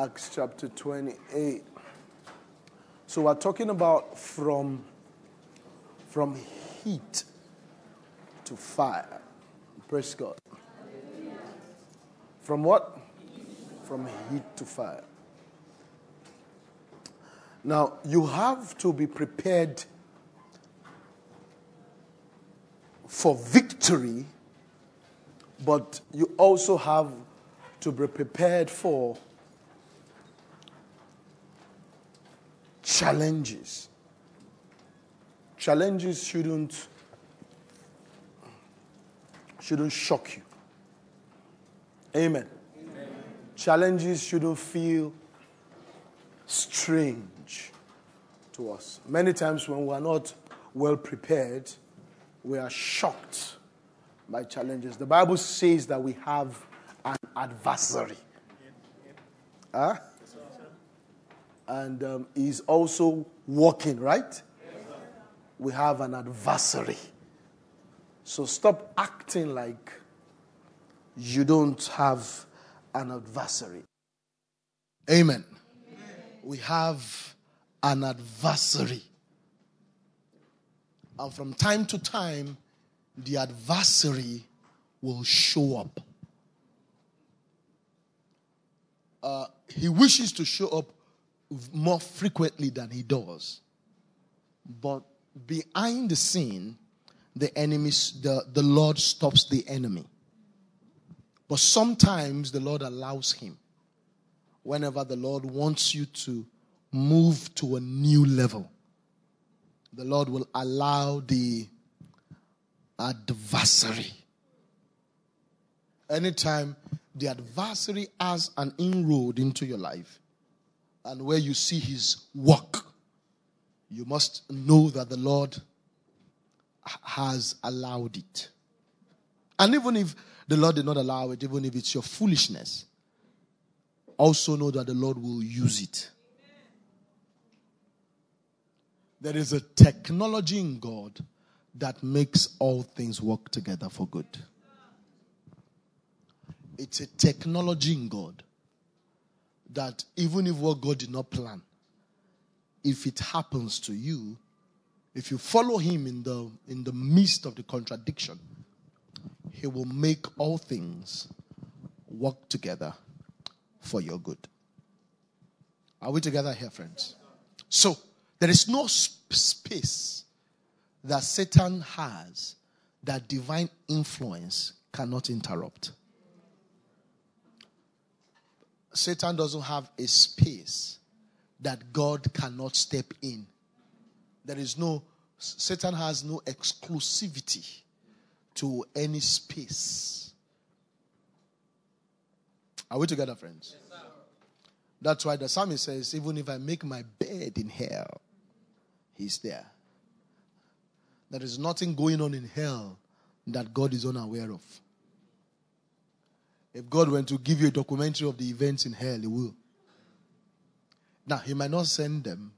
Acts chapter 28. So we're talking about from, from heat to fire. Praise God. From what? From heat to fire. Now, you have to be prepared for victory, but you also have to be prepared for challenges. Challenges shouldn't shouldn't shock you. Amen. Amen. Challenges shouldn't feel strange to us. Many times when we are not well prepared, we are shocked by challenges. The Bible says that we have an adversary. Huh? And um, he's also walking, right? We have an adversary. So stop acting like you don't have an adversary. Amen. Amen. We have an adversary. And from time to time, the adversary will show up. Uh, he wishes to show up more frequently than he does. But behind the scene, the enemy, the, the Lord stops the enemy. But sometimes the Lord allows him. Whenever the Lord wants you to move to a new level the Lord will allow the adversary. Anytime the adversary has an inroad into your life and where you see his work, you must know that the Lord has allowed it. And even if the Lord did not allow it, even if it's your foolishness, also know that the Lord will use it. There is a technology in God that makes all things work together for good. It's a technology in God that even if what God did not plan, if it happens to you, if you follow him in the in the midst of the contradiction, he will make all things work together for your good. Are we together here, friends? So there is no space that Satan has that divine influence cannot interrupt. Satan doesn't have a space that God cannot step in. There is no, Satan has no exclusivity to any space. Are we together, friends? Yes, That's why the psalmist says, even if I make my bed in hell, He's there. There is nothing going on in hell that God is unaware of. If God went to give you a documentary of the events in hell, He will. Now, He might not send them,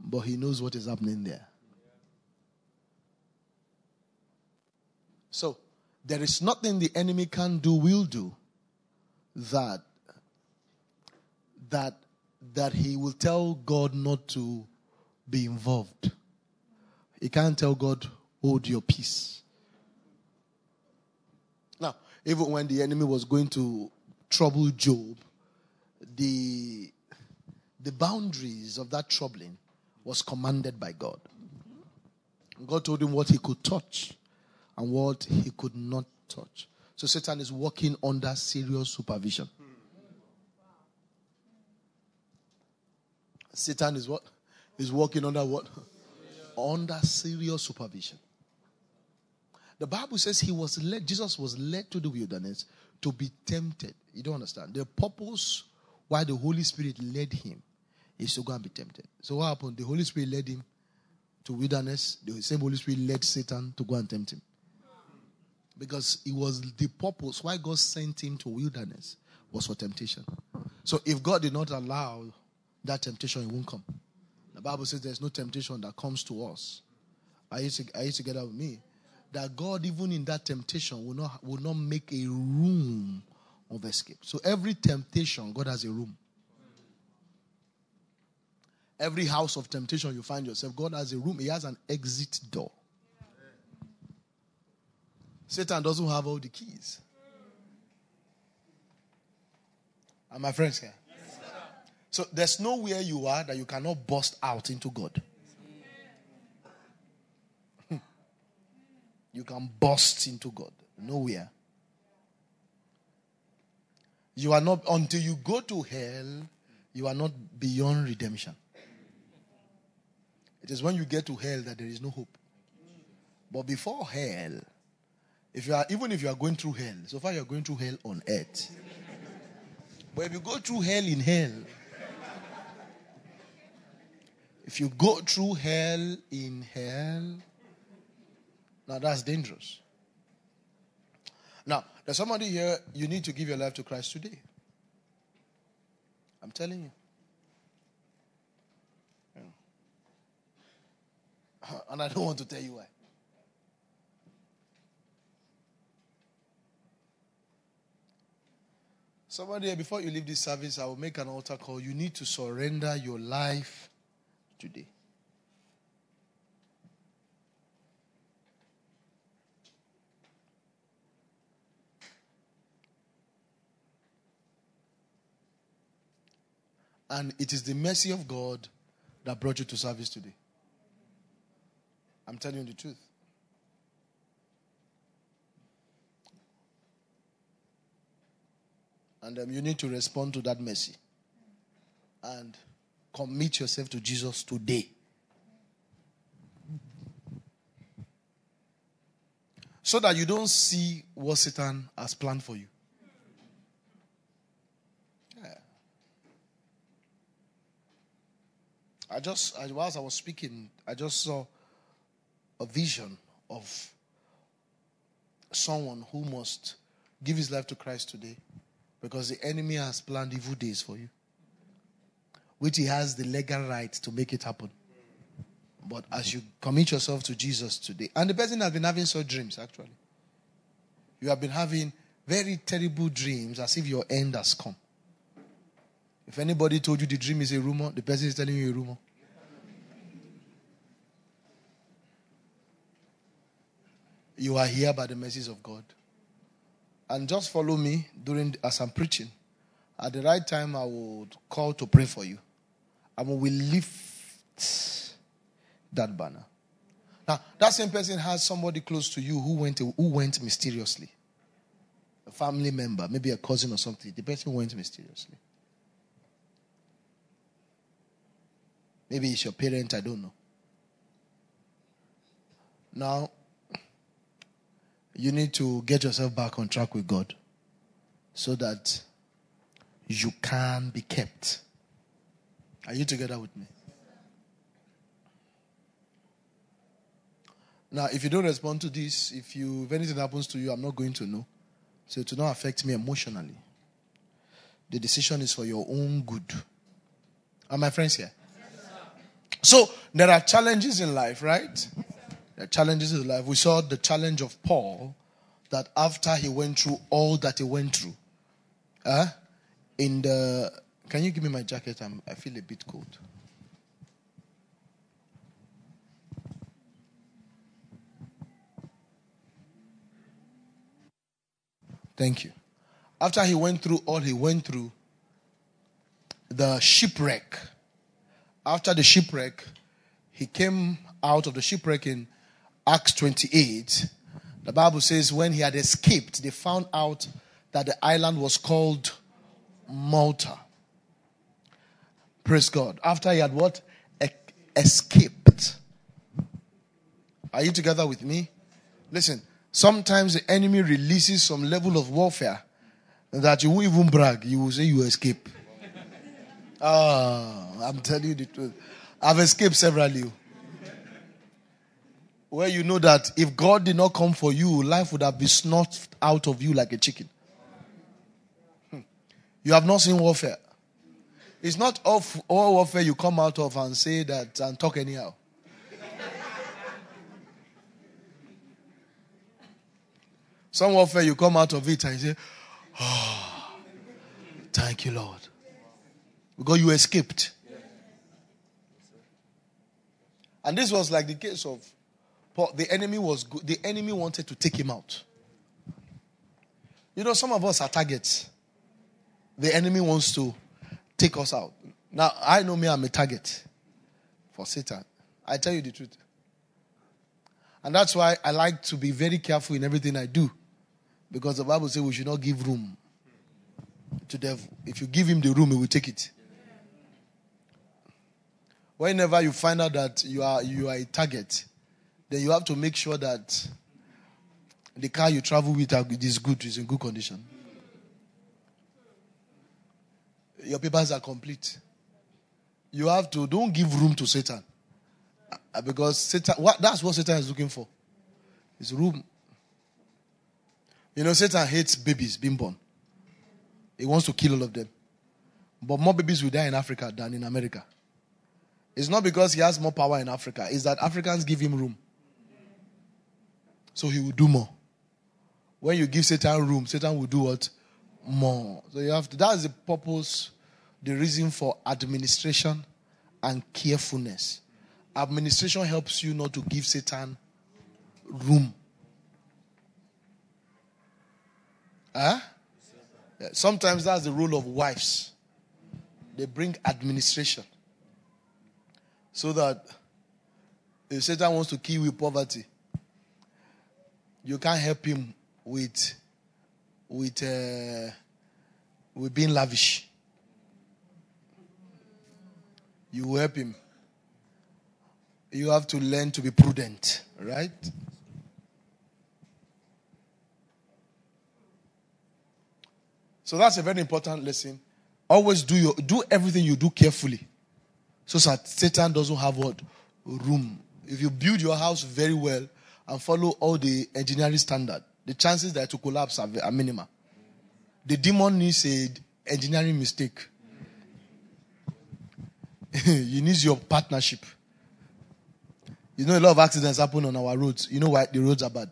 but He knows what is happening there. So, there is nothing the enemy can do, will do, that that that he will tell God not to be involved. He can't tell God, hold your peace. Even when the enemy was going to trouble Job, the, the boundaries of that troubling was commanded by God. God told him what he could touch and what he could not touch. So Satan is working under serious supervision. Satan is what? is working under what? Under serious supervision. The Bible says he was led, Jesus was led to the wilderness to be tempted. You don't understand. The purpose why the Holy Spirit led him is to go and be tempted. So what happened? The Holy Spirit led him to wilderness. The same Holy Spirit led Satan to go and tempt him. Because it was the purpose why God sent him to wilderness was for temptation. So if God did not allow that temptation, it won't come. The Bible says there's no temptation that comes to us. Are you, to, are you together with me? that God, even in that temptation, will not, will not make a room of escape. So every temptation, God has a room. Every house of temptation you find yourself, God has a room. He has an exit door. Satan doesn't have all the keys. Are my friends here? Yes, so there's nowhere you are that you cannot bust out into God. You can burst into God. Nowhere. You are not, until you go to hell, you are not beyond redemption. It is when you get to hell that there is no hope. But before hell, if you are even if you are going through hell, so far you are going through hell on earth. But if you go through hell in hell, if you go through hell in hell, now that's dangerous. Now, there's somebody here, you need to give your life to Christ today. I'm telling you. And I don't want to tell you why. Somebody here, before you leave this service, I will make an altar call. You need to surrender your life today. And it is the mercy of God that brought you to service today. I'm telling you the truth. And um, you need to respond to that mercy. And commit yourself to Jesus today. So that you don't see what Satan has planned for you. I just, whilst I was speaking, I just saw a vision of someone who must give his life to Christ today because the enemy has planned evil days for you, which he has the legal right to make it happen. But as you commit yourself to Jesus today, and the person has been having such dreams actually, you have been having very terrible dreams as if your end has come. If anybody told you the dream is a rumor, the person is telling you a rumor. You are here by the mercies of God. And just follow me during as I'm preaching. At the right time, I will call to pray for you. And we will lift that banner. Now, that same person has somebody close to you who went who went mysteriously. A family member, maybe a cousin or something. The person went mysteriously. Maybe it's your parent, I don't know. Now, you need to get yourself back on track with God so that you can be kept. Are you together with me? Now, if you don't respond to this, if you if anything happens to you, I'm not going to know. So it will not affect me emotionally. The decision is for your own good. Are my friends here? So there are challenges in life, right? There are challenges in life. We saw the challenge of Paul that after he went through all that he went through, uh, in the can you give me my jacket? I'm, I feel a bit cold. Thank you. After he went through all he went through, the shipwreck after the shipwreck, he came out of the shipwreck in Acts 28. The Bible says when he had escaped, they found out that the island was called Malta. Praise God. After he had what? E- escaped. Are you together with me? Listen, sometimes the enemy releases some level of warfare that you won't even brag. You will say you escape. Ah, I'm telling you the truth. I've escaped severally. Where you know that if God did not come for you, life would have been snuffed out of you like a chicken. Hmm. You have not seen warfare. It's not all, all warfare you come out of and say that and talk anyhow. Some warfare you come out of it and say, Oh, thank you, Lord. Because you escaped. And this was like the case of Paul. The enemy was. The enemy wanted to take him out. You know, some of us are targets. The enemy wants to take us out. Now, I know me, I'm a target for Satan. I tell you the truth. And that's why I like to be very careful in everything I do. Because the Bible says we should not give room to devil. If you give him the room, he will take it. Whenever you find out that you are you are a target, then you have to make sure that the car you travel with is good, is in good condition. Your papers are complete. You have to don't give room to Satan. Uh, because Satan what that's what Satan is looking for. Is room. You know, Satan hates babies being born. He wants to kill all of them. But more babies will die in Africa than in America. It's not because he has more power in Africa, it's that Africans give him room. So he will do more. When you give Satan room, Satan will do what? More. So you have to, that's the purpose, the reason for administration and carefulness. Administration helps you not to give Satan room. Huh? Sometimes that's the role of wives. They bring administration. So that if Satan wants to kill you with poverty, you can't help him with with uh, with being lavish. You help him. You have to learn to be prudent, right? So that's a very important lesson. Always do your do everything you do carefully. So that Satan doesn't have what room. If you build your house very well and follow all the engineering standard, the chances that it will collapse are, are minimal. The demon needs a engineering mistake. he needs your partnership. You know, a lot of accidents happen on our roads. You know why the roads are bad?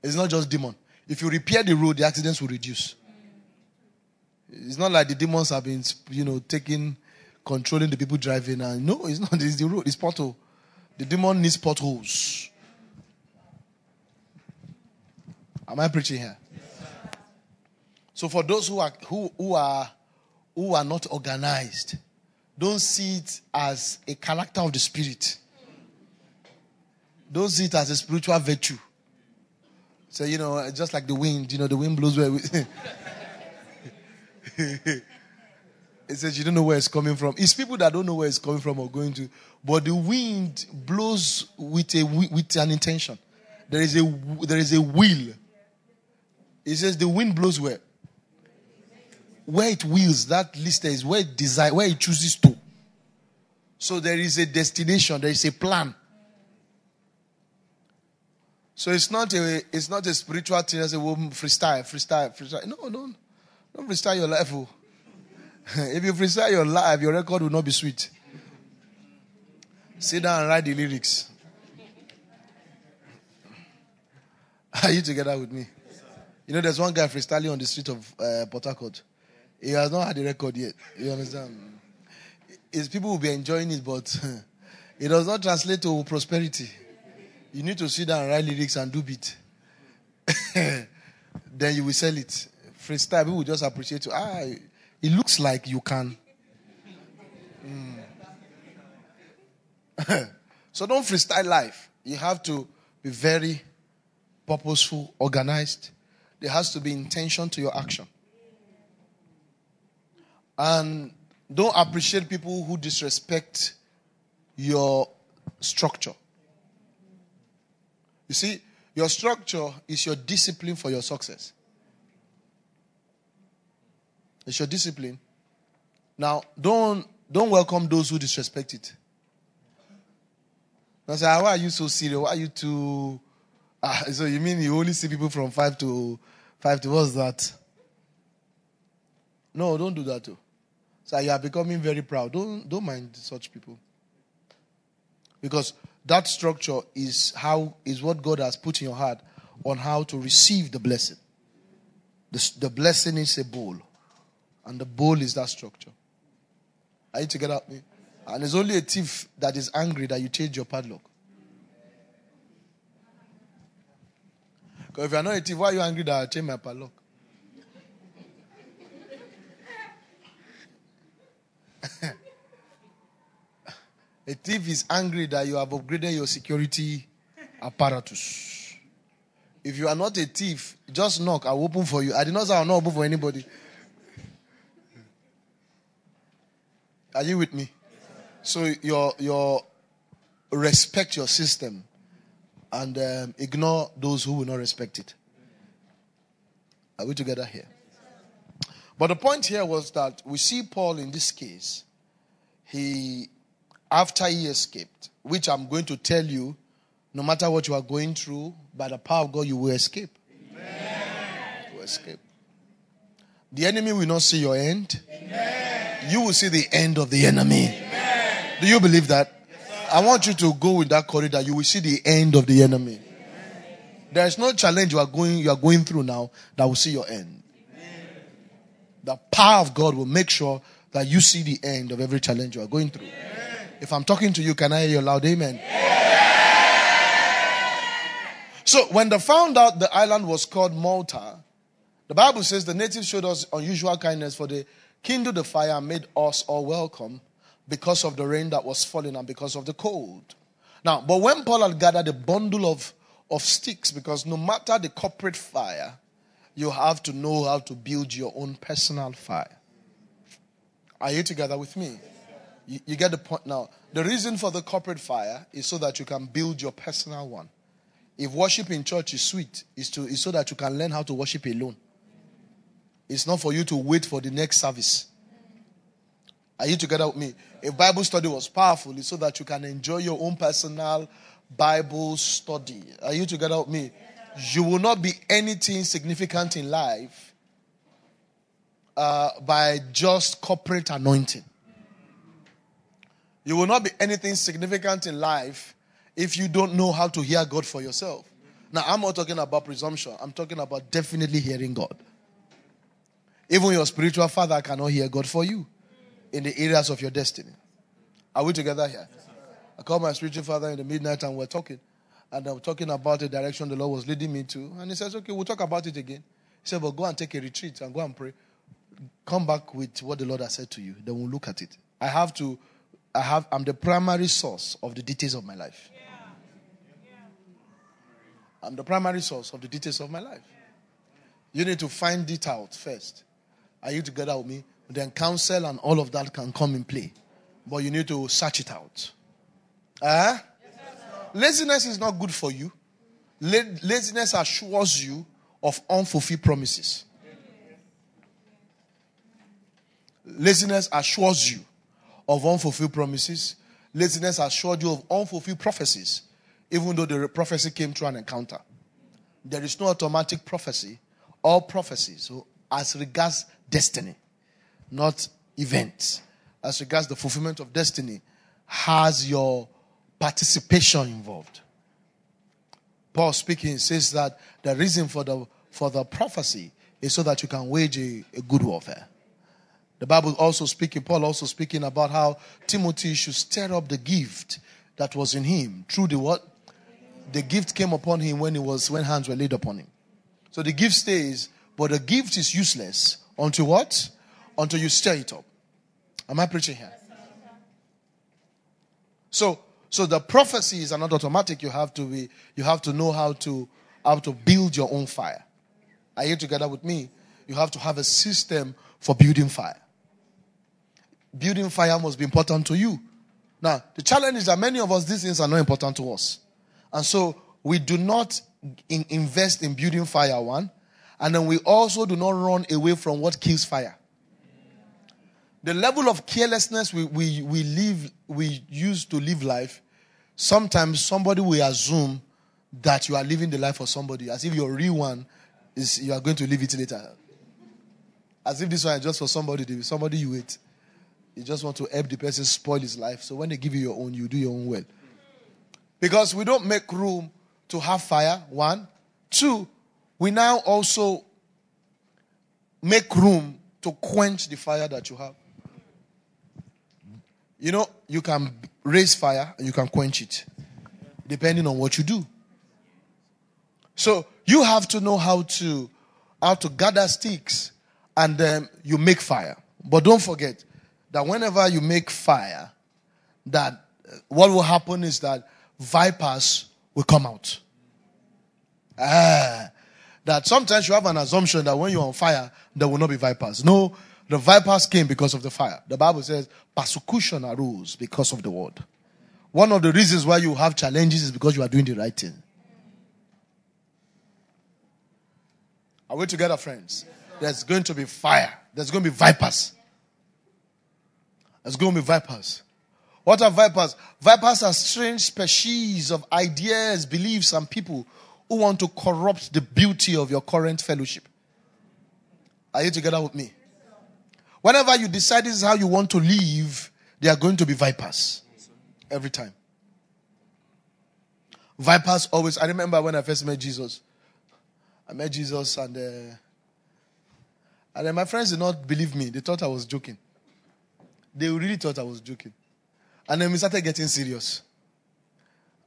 It's not just demon. If you repair the road, the accidents will reduce. It's not like the demons have been, you know, taking, controlling the people driving. And no, it's not. It's the road. It's pothole. The demon needs potholes. Am I preaching here? So for those who are who, who are who are not organized, don't see it as a character of the spirit. Don't see it as a spiritual virtue. So you know, just like the wind, you know, the wind blows where. It says you don't know where it's coming from. It's people that don't know where it's coming from or going to. But the wind blows with a with an intention. There is a there is a will. It says the wind blows where? Where it wills, that list is where it desire, where it chooses to. So there is a destination, there is a plan. So it's not a it's not a spiritual thing as a woman freestyle, freestyle, freestyle. No, no. Don't freestyle your life. Oh. if you freestyle your life, your record will not be sweet. Sit down and write the lyrics. Are you together with me? You know, there's one guy freestyling on the street of uh, Port Harcourt. He has not had the record yet. You understand? His people will be enjoying it, but it does not translate to prosperity. You need to sit down and write lyrics and do beat. then you will sell it freestyle, people will just appreciate you. Ah, it looks like you can. Mm. so don't freestyle life. You have to be very purposeful, organized. There has to be intention to your action. And don't appreciate people who disrespect your structure. You see, your structure is your discipline for your success. It's your discipline. Now, don't don't welcome those who disrespect it. I say, ah, why are you so serious? Why are you too? Ah, so you mean you only see people from five to five to what's that? No, don't do that too. So you are becoming very proud. Don't don't mind such people. Because that structure is how is what God has put in your heart on how to receive the blessing. The, the blessing is a bowl. And the bowl is that structure. Are you together with me? And it's only a thief that is angry that you change your padlock. Because if you're not a thief, why are you angry that I change my padlock? a thief is angry that you have upgraded your security apparatus. If you are not a thief, just knock. I'll open for you. I did not say I'll not open for anybody. Are you with me? So your your respect your system and um, ignore those who will not respect it. Are we together here? But the point here was that we see Paul in this case. He, after he escaped, which I'm going to tell you, no matter what you are going through, by the power of God, you will escape. Amen. You will escape. The enemy will not see your end. Amen. You will see the end of the enemy. Amen. Do you believe that? Yes, I want you to go in that corridor. You will see the end of the enemy. There is no challenge you are going you are going through now that will see your end. The power of God will make sure that you see the end of every challenge you are going through. If I'm talking to you, can I hear your loud amen? So when they found out the island was called Malta, the Bible says the natives showed us unusual kindness for they kindled the fire and made us all welcome because of the rain that was falling and because of the cold. Now, but when Paul had gathered a bundle of, of sticks, because no matter the corporate fire, you have to know how to build your own personal fire. Are you together with me? You, you get the point now. The reason for the corporate fire is so that you can build your personal one. If worship in church is sweet, it's, to, it's so that you can learn how to worship alone. It's not for you to wait for the next service. Are you together with me? A Bible study was powerful, so that you can enjoy your own personal Bible study. Are you together with me? You will not be anything significant in life uh, by just corporate anointing. You will not be anything significant in life if you don't know how to hear God for yourself. Now, I'm not talking about presumption. I'm talking about definitely hearing God. Even your spiritual father cannot hear God for you in the areas of your destiny. Are we together here? I called my spiritual father in the midnight and we're talking. And I'm talking about the direction the Lord was leading me to. And he says, Okay, we'll talk about it again. He said, But go and take a retreat and go and pray. Come back with what the Lord has said to you. Then we'll look at it. I have to, I have, I'm the primary source of the details of my life. I'm the primary source of the details of my life. You need to find it out first. Are you together with me? Then counsel and all of that can come in play. But you need to search it out. Uh, laziness is not good for you. laziness assures you of unfulfilled promises. Laziness assures you of unfulfilled promises. Laziness assures you of unfulfilled prophecies, even though the prophecy came through an encounter. There is no automatic prophecy. All prophecies, so as regards destiny, not events, as regards the fulfillment of destiny, has your participation involved. Paul speaking says that the reason for the for the prophecy is so that you can wage a, a good warfare. The Bible also speaking, Paul also speaking about how Timothy should stir up the gift that was in him through the what? The gift came upon him when he was when hands were laid upon him. So the gift stays, but the gift is useless until what? Until you stir it up. Am I preaching here? So so the prophecies are not automatic. You have to be, you have to know how to, how to build your own fire. Are you together with me? You have to have a system for building fire. Building fire must be important to you. Now, the challenge is that many of us, these things are not important to us. And so we do not in, invest in building fire, one. And then we also do not run away from what kills fire the level of carelessness we, we, we live we use to live life sometimes somebody will assume that you are living the life for somebody as if your real one is you are going to live it later. As if this one is just for somebody, somebody you wait. You just want to help the person spoil his life. So when they give you your own, you do your own well. Because we don't make room to have fire, one. Two, we now also make room to quench the fire that you have. You know, you can raise fire and you can quench it, depending on what you do. So you have to know how to how to gather sticks and then you make fire. But don't forget that whenever you make fire, that uh, what will happen is that vipers will come out. Ah, that sometimes you have an assumption that when you're on fire, there will not be vipers. No, the vipers came because of the fire. The Bible says persecution arose because of the word. One of the reasons why you have challenges is because you are doing the right thing. Are we together, friends? There's going to be fire. There's going to be vipers. There's going to be vipers. What are vipers? Vipers are strange species of ideas, beliefs, and people who want to corrupt the beauty of your current fellowship. Are you together with me? Whenever you decide this is how you want to live, they are going to be vipers. Every time. Vipers always. I remember when I first met Jesus. I met Jesus and uh, and then my friends did not believe me. They thought I was joking. They really thought I was joking. And then we started getting serious.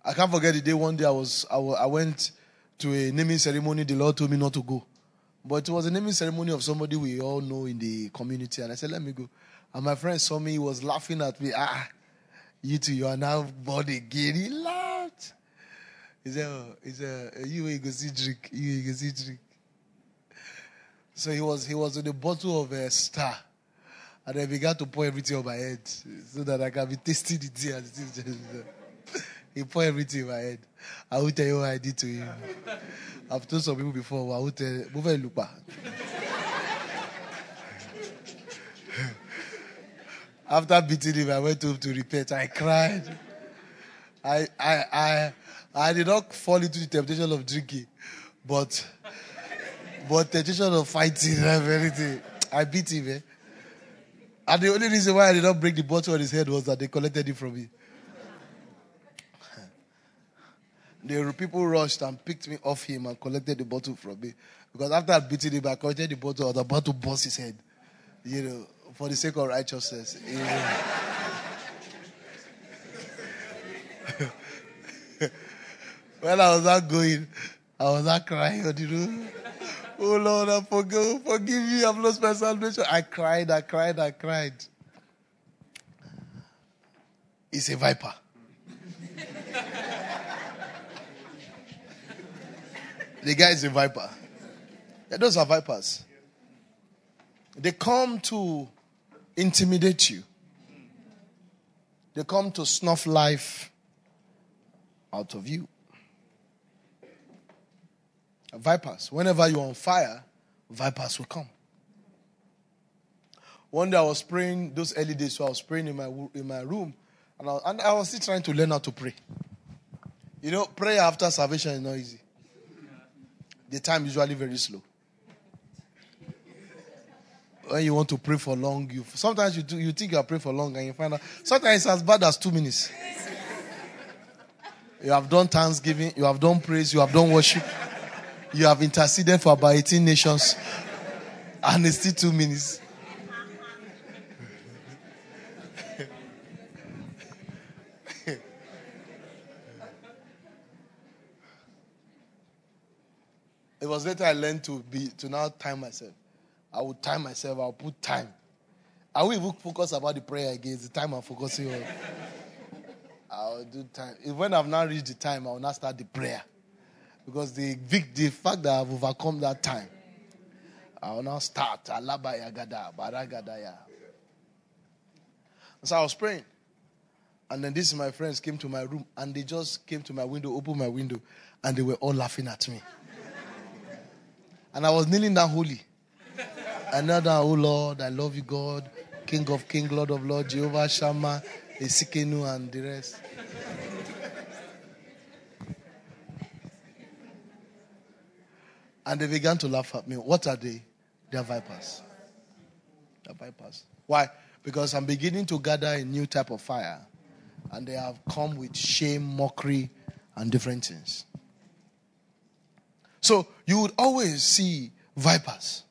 I can't forget the day one day I was I, I went to a naming ceremony. The Lord told me not to go. But it was a naming ceremony of somebody we all know in the community. And I said, let me go. And my friend saw me, he was laughing at me. Ah, you two, you are now born again. He laughed. He said, oh, he said, you will go see drink. You go see drink. So he was he was with a bottle of a uh, star. And I began to pour everything on my head so that I can be tasting the tea. He poured everything in my head. I will tell you what I did to him. I've told some people before, I will tell you, After beating him, I went home to repent. I cried. I, I, I, I did not fall into the temptation of drinking, but but temptation of fighting and everything. I beat him, eh? And the only reason why I did not break the bottle on his head was that they collected it from me. The people rushed and picked me off him and collected the bottle from me. Because after I beating him, I collected the bottle, I was about to bust his head. You know, for the sake of righteousness. Know. when I was not going, I was not crying, you know. Oh Lord, I forgive, forgive me. I've lost my salvation. I cried, I cried, I cried. It's a viper. The guy is a viper. Yeah, those are vipers. They come to intimidate you. They come to snuff life out of you. Vipers. Whenever you're on fire, vipers will come. One day I was praying, those early days, so I was praying in my, in my room, and I, and I was still trying to learn how to pray. You know, prayer after salvation is not easy. The time is usually very slow. When you want to pray for long, you sometimes you do, you think you are praying for long, and you find out sometimes it's as bad as two minutes. You have done thanksgiving, you have done praise, you have done worship. You have interceded for about 18 nations, and it's still two minutes. It was later I learned to be to now time myself. I would time myself, I'll put time. I will even focus about the prayer again, the time I'm focusing on. I'll do time. When I've now reached the time, I will now start the prayer. Because the, the fact that I've overcome that time, I will now start. Alabaya gada, baragadaya. So I was praying. And then these my friends came to my room and they just came to my window, opened my window, and they were all laughing at me. And I was kneeling down holy. And now, oh Lord, I love you, God, King of King, Lord of Lord, Jehovah Shammah, Esikenu, and the rest. And they began to laugh at me. What are they? They are vipers. They are vipers. Why? Because I'm beginning to gather a new type of fire. And they have come with shame, mockery, and different things. So you would always see vipers.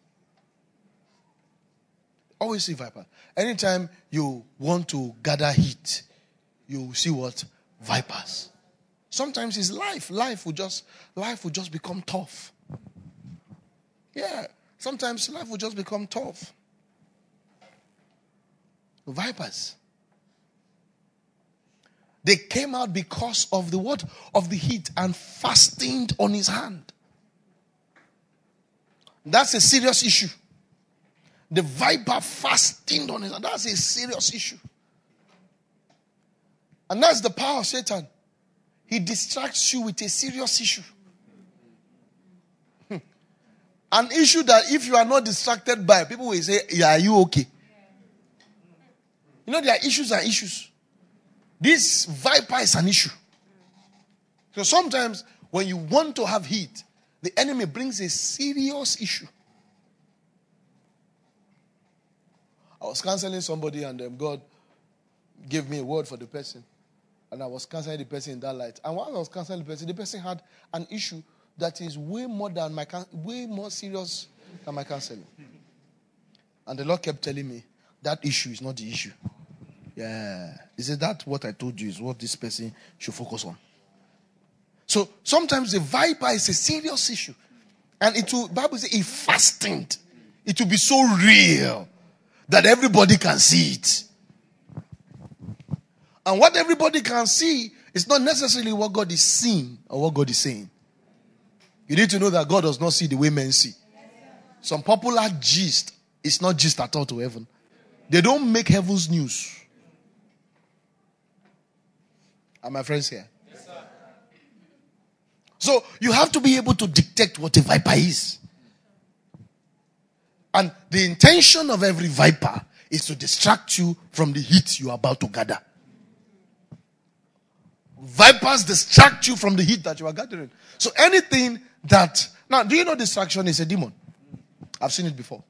Always see viper. Anytime you want to gather heat, you see what? Vipers. Sometimes it's life. Life will just life will just become tough. Yeah. Sometimes life will just become tough. Vipers. They came out because of the what? Of the heat and fastened on his hand. That's a serious issue. The viper fastened on his hand. That's a serious issue. And that's the power of Satan. He distracts you with a serious issue. Hmm. An issue that if you are not distracted by, people will say, yeah, Are you okay? You know, there are issues and issues. This viper is an issue. So sometimes when you want to have heat, the enemy brings a serious issue. I was counseling somebody and um, God gave me a word for the person. And I was counseling the person in that light. And while I was counseling the person, the person had an issue that is way more than my way more serious than my counseling. And the Lord kept telling me that issue is not the issue. Yeah. He said, That what I told you is what this person should focus on. So sometimes the viper is a serious issue. And it will, Bible says, it fastened. It will be so real that everybody can see it. And what everybody can see is not necessarily what God is seeing or what God is saying. You need to know that God does not see the way men see. Some popular gist is not gist at all to heaven. They don't make heaven's news. Are my friends here? So you have to be able to detect what a viper is. And the intention of every viper is to distract you from the heat you are about to gather. Vipers distract you from the heat that you are gathering. So anything that now, do you know distraction is a demon? I've seen it before.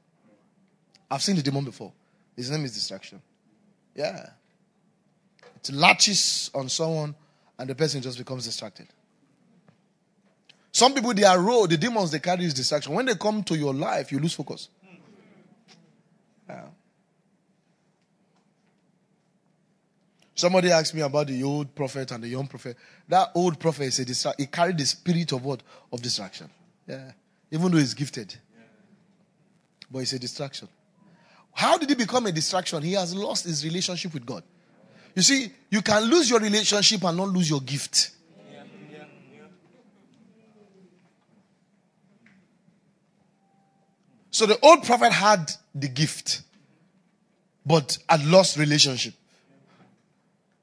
I've seen the demon before. His name is distraction. Yeah. It latches on someone and the person just becomes distracted. Some people, their role, the demons they carry is distraction. When they come to your life, you lose focus. Yeah. Somebody asked me about the old prophet and the young prophet. That old prophet is a distract. He carried the spirit of what? Of distraction. Yeah. Even though he's gifted. But it's a distraction. How did he become a distraction? He has lost his relationship with God. You see, you can lose your relationship and not lose your gift. So the old prophet had the gift, but had lost relationship.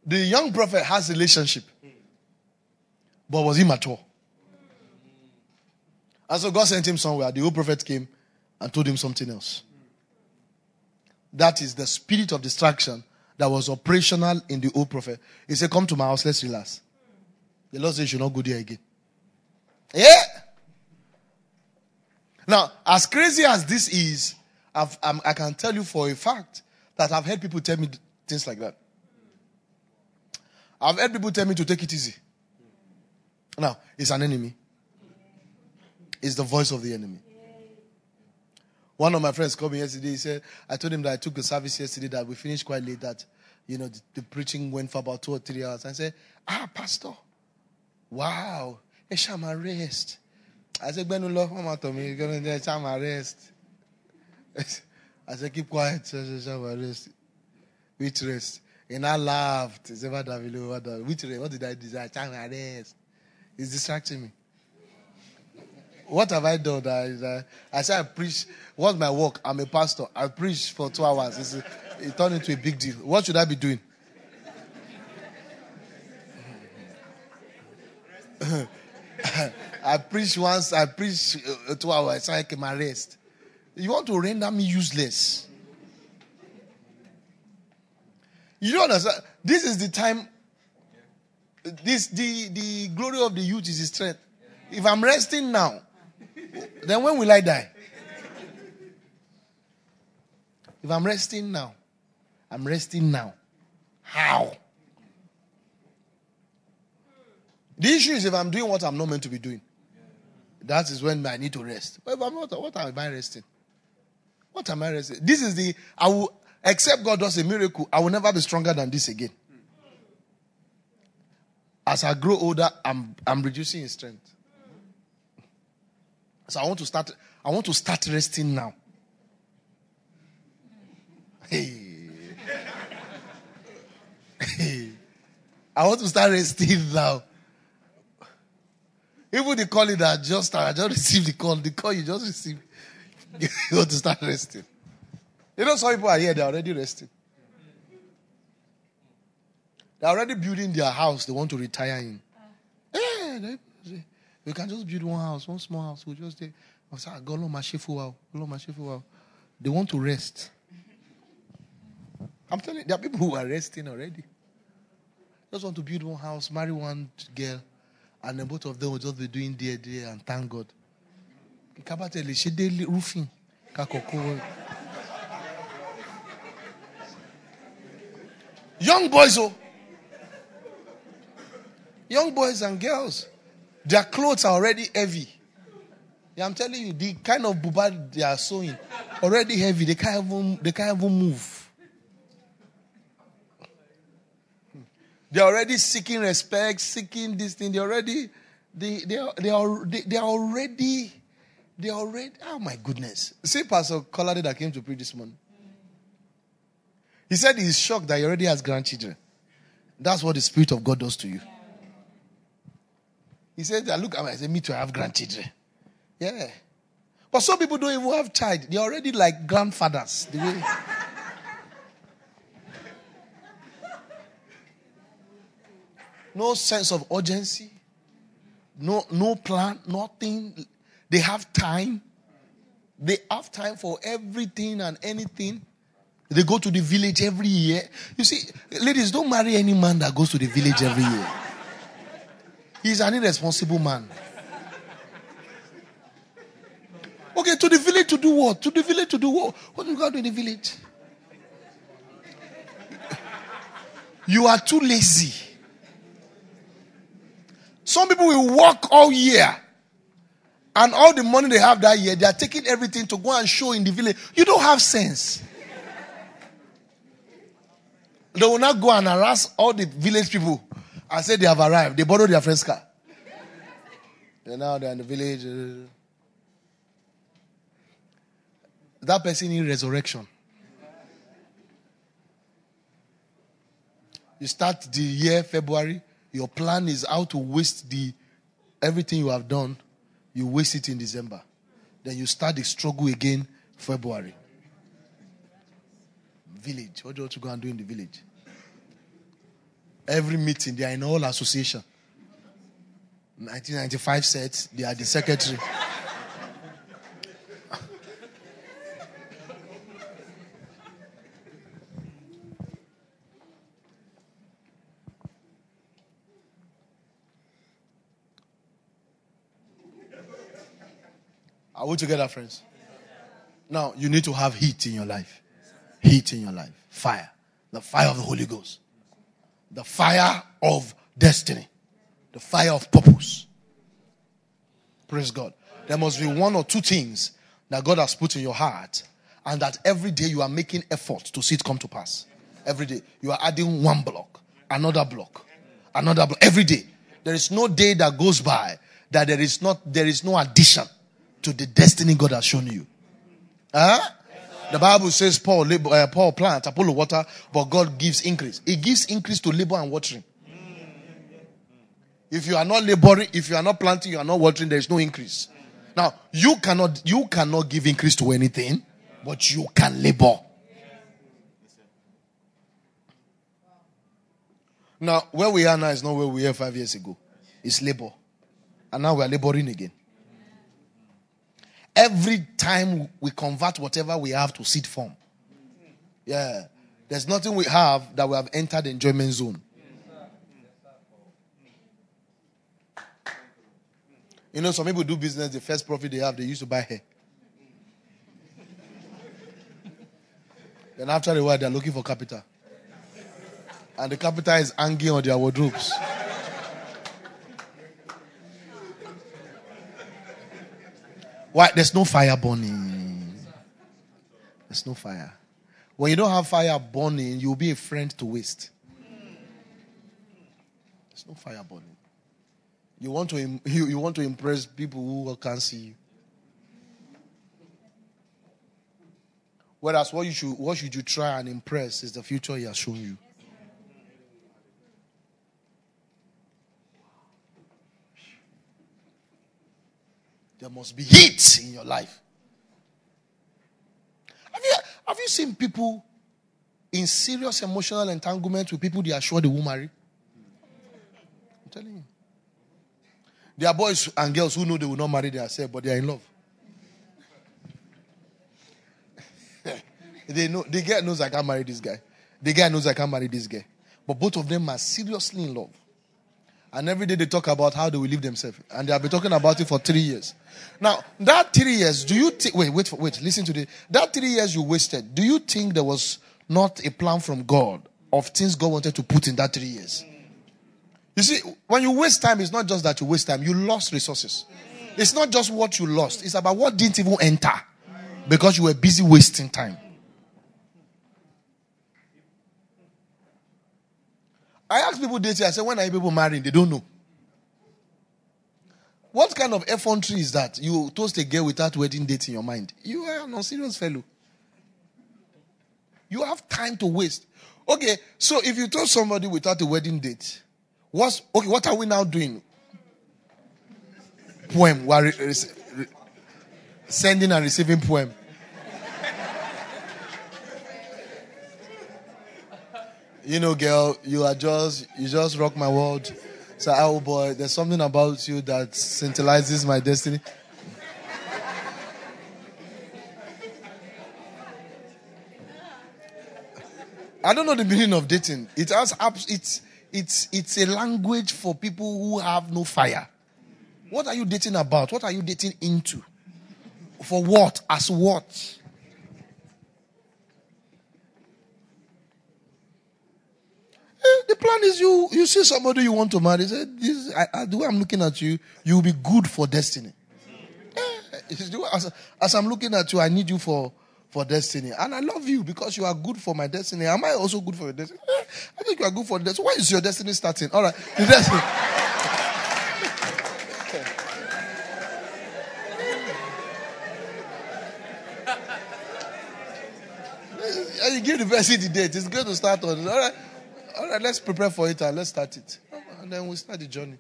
The young prophet has relationship, but was immature. And so God sent him somewhere. The old prophet came and told him something else. That is the spirit of distraction that was operational in the old prophet. He said, Come to my house, let's relax. The Lord said, You should not go there again. Yeah. Now, as crazy as this is, i can tell you for a fact that I've heard people tell me things like that. I've heard people tell me to take it easy. Now, it's an enemy. It's the voice of the enemy. One of my friends called me yesterday. He said, I told him that I took the service yesterday that we finished quite late, that, you know, the, the preaching went for about two or three hours. I said, Ah, Pastor, wow, a shama rest. I said, Benu love mama to me, you're gonna shama rest. I said, keep quiet, shama rest. Which rest? And I laughed. He said, Which rest? What did I desire? Shama rest. He's distracting me. What have I done? I, I, I said I preach. What's my work? I'm a pastor. I preach for two hours. It's it turned into a big deal. What should I be doing? I preach once. I preach uh, two hours. I can rest. You want to render me useless? You don't understand. This is the time. This the the glory of the youth is his strength. If I'm resting now, then when will I die? If I'm resting now, I'm resting now. How? The issue is if I'm doing what I'm not meant to be doing. That is when I need to rest. But if I'm not, what am I resting? What am I resting? This is the, I will, except God does a miracle, I will never be stronger than this again. As I grow older, I'm, I'm reducing in strength. So I want to start, I want to start resting now. Hey. hey. I want to start resting now. Even the call that just I just received the call, the call you just received, you want to start resting. You know, some people are here, they're already resting. They're already building their house they want to retire in. Yeah, they, we can just build one house, one small house. We'll just say. They want to rest. I'm telling you, there are people who are resting already. Just want to build one house, marry one girl, and then both of them will just be doing there, there, and thank God. she daily roofing. Young boys, oh. Young boys and girls, their clothes are already heavy. Yeah, I'm telling you, the kind of buba they are sewing already heavy. They can't even they can't even move. They're already seeking respect, seeking this thing. They're already they they are, they are they, they are already they are already oh my goodness. See Pastor Colade that came to preach this morning. He said he's shocked that he already has grandchildren. That's what the Spirit of God does to you. He said, I look at me, I said, Me too, I have grandchildren. Yeah. But some people don't even have child. They're already like grandfathers. No sense of urgency. No, no plan, nothing. They have time. They have time for everything and anything. They go to the village every year. You see, ladies, don't marry any man that goes to the village every year. He's an irresponsible man. Okay, to the village to do what? To the village to do what? What do you go to the village? You are too lazy. Some people will work all year. And all the money they have that year, they are taking everything to go and show in the village. You don't have sense. They will not go and harass all the village people and say they have arrived. They borrow their friend's car. They're now they're in the village. That person in resurrection. You start the year February. Your plan is how to waste the everything you have done. You waste it in December. Then you start the struggle again February. Village. What do you want to go and do in the village? Every meeting, they are in all association. 1995 sets, they are the secretary. We together, friends? Now, you need to have heat in your life. Heat in your life. Fire. The fire of the Holy Ghost the fire of destiny, the fire of purpose. Praise God. There must be one or two things that God has put in your heart, and that every day you are making effort to see it come to pass. Every day you are adding one block, another block, another block. Every day there is no day that goes by that there is not there is no addition to the destiny God has shown you. Huh? The Bible says Paul, labor, uh, Paul plants, Apollos water, but God gives increase. He gives increase to labor and watering. If you are not laboring, if you are not planting, you are not watering, there is no increase. Now, you cannot, you cannot give increase to anything, but you can labor. Now, where we are now is not where we were five years ago. It's labor. And now we are laboring again. Every time we convert whatever we have to seed form. Yeah. There's nothing we have that we have entered the enjoyment zone. You know, some people do business, the first profit they have, they used to buy hair. then after a while, they're looking for capital. And the capital is hanging on their wardrobes. Why? There's no fire burning. There's no fire. When you don't have fire burning, you'll be a friend to waste. There's no fire burning. You want to you, you want to impress people who can't see you. Whereas what you should what should you try and impress is the future he has shown you. There must be heat in your life. Have you, have you seen people in serious emotional entanglement with people they are sure they will marry? I'm telling you. There are boys and girls who know they will not marry themselves, but they are in love. they know the girl knows I can't marry this guy. The guy knows I can't marry this guy. But both of them are seriously in love. And every day they talk about how they will leave themselves. And they have been talking about it for three years. Now, that three years, do you think, wait, wait, wait, listen to this. That three years you wasted, do you think there was not a plan from God of things God wanted to put in that three years? You see, when you waste time, it's not just that you waste time, you lost resources. It's not just what you lost, it's about what didn't even enter because you were busy wasting time. I ask people dating, I say, when are you people marrying? They don't know. What kind of effrontery is that? You toast a girl without wedding date in your mind. You are an unserious fellow. You have time to waste. Okay, so if you toast somebody without a wedding date, What's okay? What are we now doing? Poem. We are re- re- sending and receiving poem. You know, girl, you are just you just rock my world. So, oh boy, there's something about you that scintilizes my destiny. I don't know the meaning of dating. It has it's it's, it's a language for people who have no fire. What are you dating about? What are you dating into? For what? As what? The plan is you you see somebody you want to marry. Say, this, I, I, the way I'm looking at you, you will be good for destiny. Eh, as, as I'm looking at you, I need you for for destiny. And I love you because you are good for my destiny. Am I also good for your destiny? Eh, I think you are good for destiny. Why is your destiny starting? All right. The destiny. you give the person the date. It's going to start on. All right. All right, let's prepare for it and let's start it. And then we start the journey.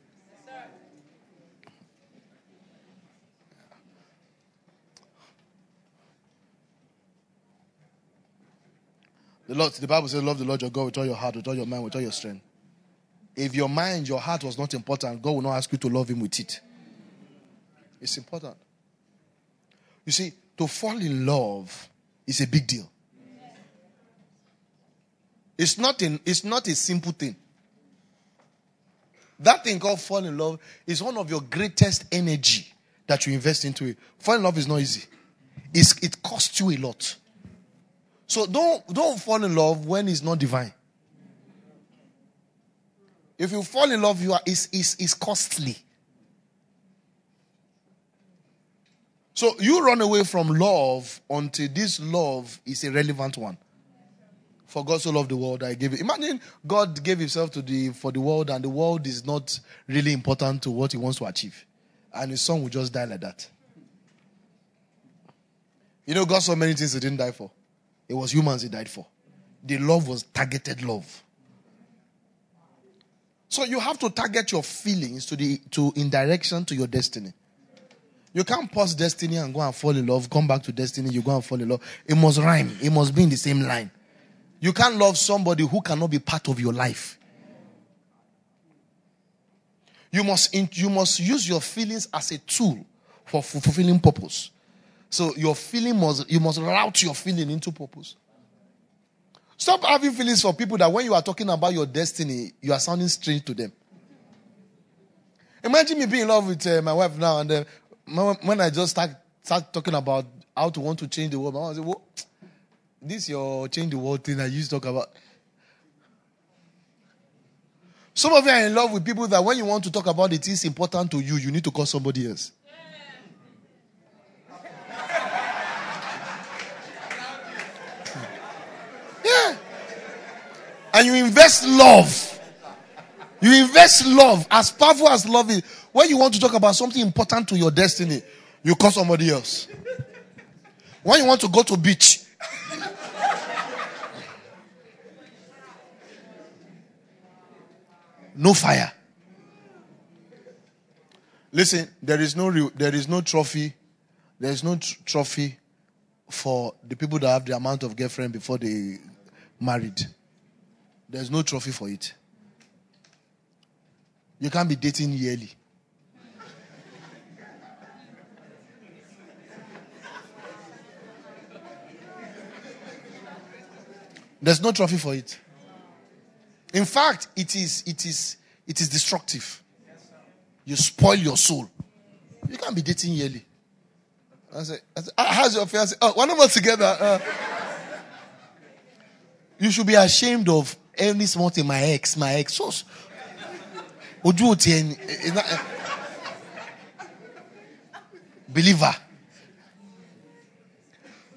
The Lord, the Bible says, love the Lord your God with all your heart, with all your mind, with all your strength. If your mind, your heart was not important, God will not ask you to love Him with it. It's important. You see, to fall in love is a big deal. It's not, in, it's not a simple thing. That thing called fall in love is one of your greatest energy that you invest into it. Fall in love is not easy. It's, it costs you a lot. So don't, don't fall in love when it's not divine. If you fall in love, you are it's, it's, it's costly. So you run away from love until this love is a relevant one. For God so loved the world, I gave it. Imagine God gave Himself to the for the world, and the world is not really important to what He wants to achieve, and His son will just die like that. You know, God saw many things He didn't die for. It was humans he died for. The love was targeted love. So you have to target your feelings to the to in direction to your destiny. You can't pause destiny and go and fall in love, come back to destiny, you go and fall in love. It must rhyme. It must be in the same line. You can't love somebody who cannot be part of your life. You must, you must use your feelings as a tool for fulfilling purpose. So your feeling must, you must route your feeling into purpose. Stop having feelings for people that when you are talking about your destiny, you are sounding strange to them. Imagine me being in love with uh, my wife now, and uh, when I just start, start talking about how to want to change the world, my wife say, well, this your change the world thing that you used to talk about. Some of you are in love with people that when you want to talk about it, it's important to you, you need to call somebody else. Yeah. And you invest love. You invest love, as powerful as love is. When you want to talk about something important to your destiny, you call somebody else. When you want to go to beach, no fire. Listen, there is no re- there is no trophy. There is no tr- trophy for the people that have the amount of girlfriend before they married. There's no trophy for it. You can't be dating yearly. There's no trophy for it. In fact, it is it is it is destructive. You spoil your soul. You can't be dating yearly. I I ah, how's your fiance? Oh, one of us together. Uh, you should be ashamed of any small thing. My ex, my ex. So, believer.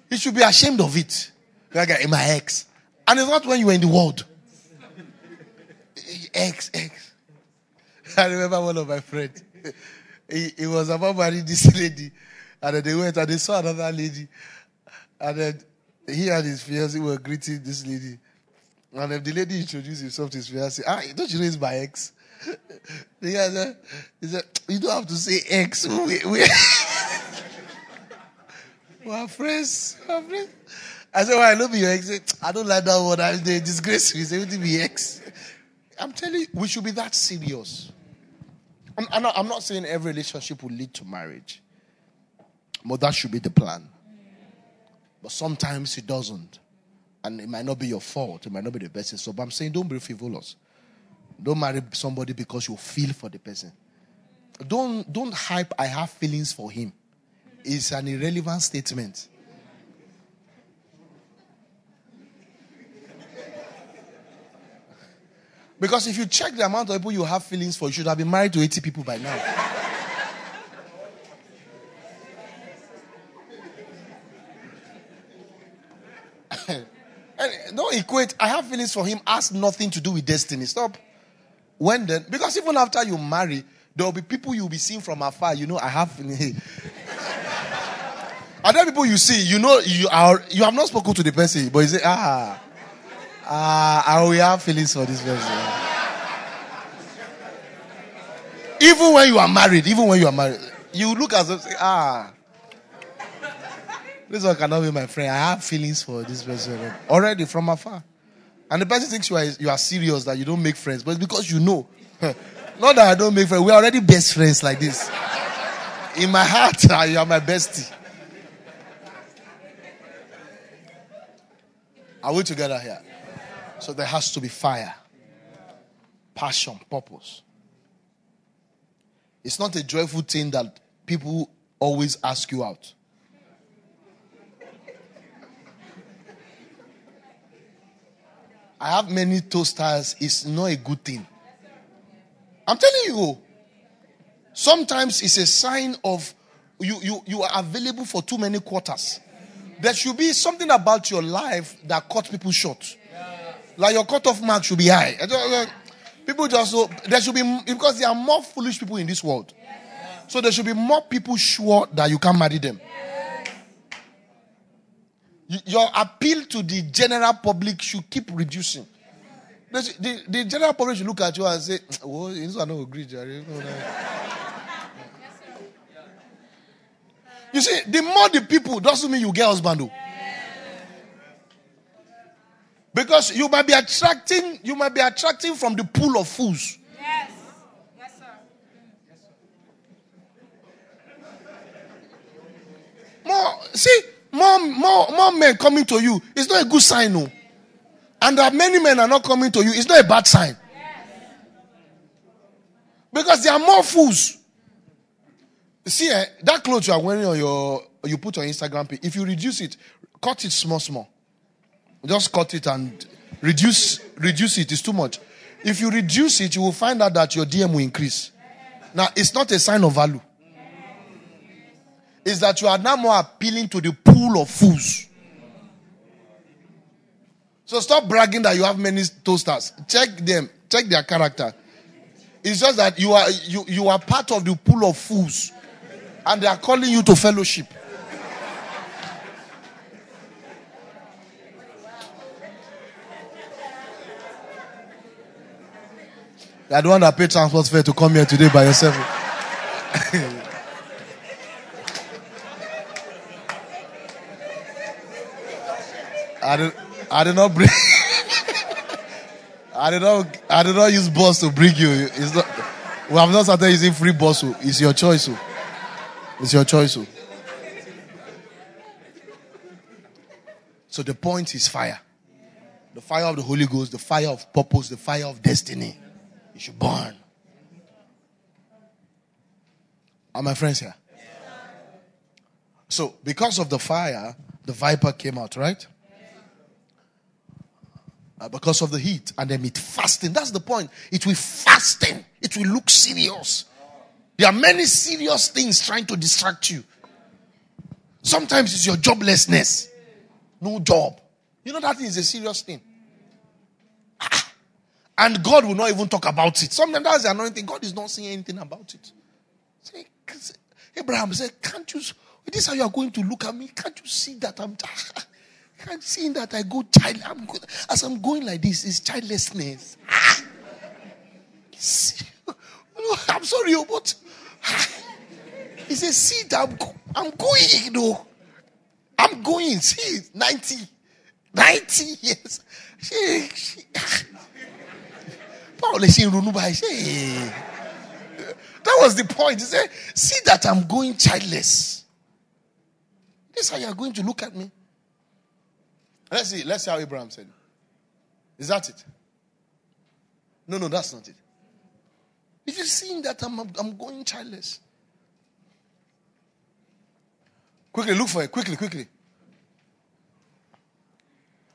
You should be ashamed of it. Like my ex. And it's not when you were in the world. Ex. I remember one of my friends. He, he was about marrying this lady. And then they went and they saw another lady. And then he and his fiancée were greeting this lady. And then the lady introduced himself to his fiancée. Ah, don't you know he's my ex? the guy said, he said, you don't have to say ex. We, we, we're friends. We're friends. I said, well, I love your ex. I don't like that word. I'm the disgrace. He's able to be ex. I'm telling you, we should be that serious. I'm, I'm, not, I'm not saying every relationship will lead to marriage, but that should be the plan. But sometimes it doesn't. And it might not be your fault. It might not be the best. So, but I'm saying don't be frivolous. Don't marry somebody because you feel for the person. Don't, don't hype, I have feelings for him. It's an irrelevant statement. Because if you check the amount of people you have feelings for, you should have been married to 80 people by now. and don't equate, I have feelings for him, has nothing to do with destiny. Stop. When then? Because even after you marry, there will be people you'll be seeing from afar. You know, I have. Are there people you see? You know, you are you have not spoken to the person, but you say, ah, Ah, uh, I have feelings for this person. even when you are married, even when you are married, you look as if, ah, this one cannot be my friend. I have feelings for this person already from afar. And the person thinks you are, you are serious, that you don't make friends, but it's because you know. Not that I don't make friends. We're already best friends like this. In my heart, you are my bestie. Are we together here? So there has to be fire, passion, purpose. It's not a joyful thing that people always ask you out. I have many toasters. It's not a good thing. I'm telling you. Sometimes it's a sign of you, you, you are available for too many quarters. There should be something about your life that cuts people short. Like your cutoff mark should be high. People just so there should be because there are more foolish people in this world. So there should be more people sure that you can't marry them. Your appeal to the general public should keep reducing. The, the, general public should look at you and say, "Oh, this one no agree, Jerry." You see, the more the people doesn't mean you get husband. Though. Because you might be attracting, you might be attracting from the pool of fools. Yes. Yes, sir. More, see, more, more, more men coming to you. It's not a good sign, no. And that many men are not coming to you. It's not a bad sign. Yes. Because there are more fools. See, eh, that clothes you are wearing on your, you put on Instagram page. If you reduce it, cut it small, small. Just cut it and reduce reduce it. It's too much. If you reduce it, you will find out that your DM will increase. Now, it's not a sign of value. It's that you are now more appealing to the pool of fools. So stop bragging that you have many toasters. Check them. Check their character. It's just that you are you, you are part of the pool of fools. And they are calling you to fellowship. You are the one that paid transport fare to come here today by yourself. I did, I did not bring. I did not. I did not use bus to bring you. It's not. We have not started using free bus. So it's your choice. So. It's your choice. So. so the point is fire. The fire of the Holy Ghost, the fire of purpose, the fire of destiny. You should burn. Are my friends here? So, because of the fire, the viper came out, right? Uh, because of the heat, and then it fasting. That's the point. It will fasting. It will look serious. There are many serious things trying to distract you. Sometimes it's your joblessness, no job. You know that is a serious thing. And God will not even talk about it. Sometimes that's the anointing. God is not saying anything about it. Say, Abraham said, Can't you? This is how you are going to look at me. Can't you see that I'm. Can't see that I go child. I'm good. As I'm going like this, it's childlessness. I'm sorry, oh, but he says, See I'm, I'm going, though. I'm going. See, 90. 90 years. She, she, Paul is in That was the point. He said, See that I'm going childless. This is how you are going to look at me. Let's see. Let's see how Abraham said. Is that it? No, no, that's not it. If you seeing that I'm, I'm going childless. Quickly, look for it. Quickly, quickly.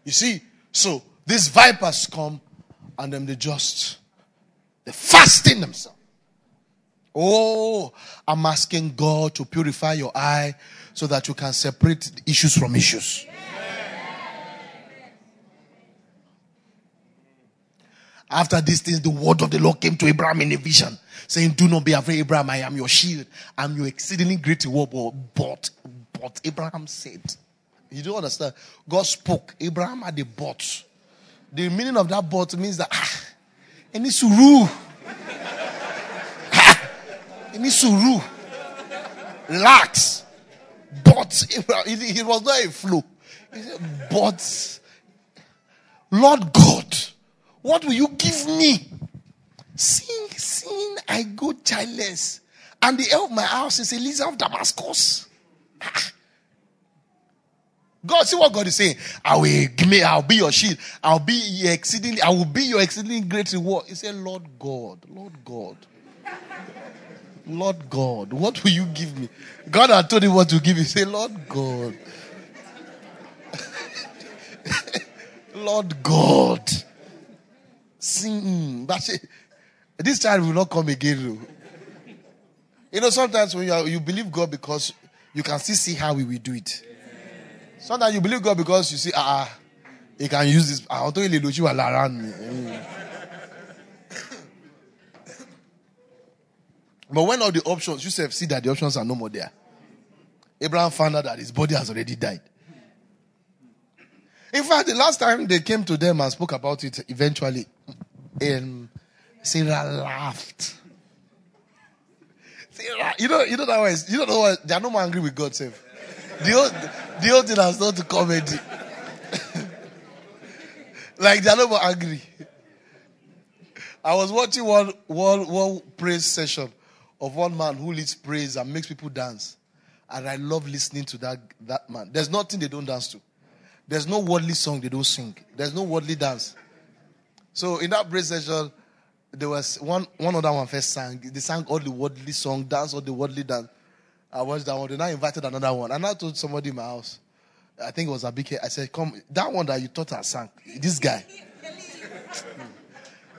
You see, so these vipers come and then they just they fasting themselves. Oh, I'm asking God to purify your eye so that you can separate issues from issues. After these things, the word of the Lord came to Abraham in a vision, saying, Do not be afraid, Abraham, I am your shield. I'm your exceedingly great reward. But, but Abraham said, You don't understand. God spoke. Abraham had a but. The meaning of that but means that ah, it needs any suru. ah, any suru. Relax. But it, was not a flow. But Lord God, what will you give me? Seeing, seeing I go childless, and the heir of my house is Eliezer of Damascus. Ah, God, see what God is saying. I will give me, I'll be your shield. I'll be your exceedingly, I will be your exceedingly great reward. He said, Lord God, Lord God. Lord God, what will you give me? God had told him what to give. He said, Lord God. Lord God. Sing. But this child will not come again. You know, sometimes when you, are, you believe God because you can still see how he will do it. Sometimes you believe God because you see, ah, he can use this. I want to around me. But when all the options, you see that the options are no more there. Abraham found out that his body has already died. In fact, the last time they came to them and spoke about it, eventually, um, Sarah laughed. Sarah, you know, you know that was, you don't know what? They are no more angry with God, Save. The old, the whole thing has not to comedy. like they're not more angry. I was watching one, one, one praise session of one man who leads praise and makes people dance. And I love listening to that, that man. There's nothing they don't dance to. There's no worldly song they don't sing. There's no worldly dance. So in that praise session, there was one, one other one first sang. They sang all the worldly song, dance all the worldly dance. I watched that one. Then I invited another one. And I told somebody in my house, I think it was Abike. I said, Come, that one that you thought I sang, this guy.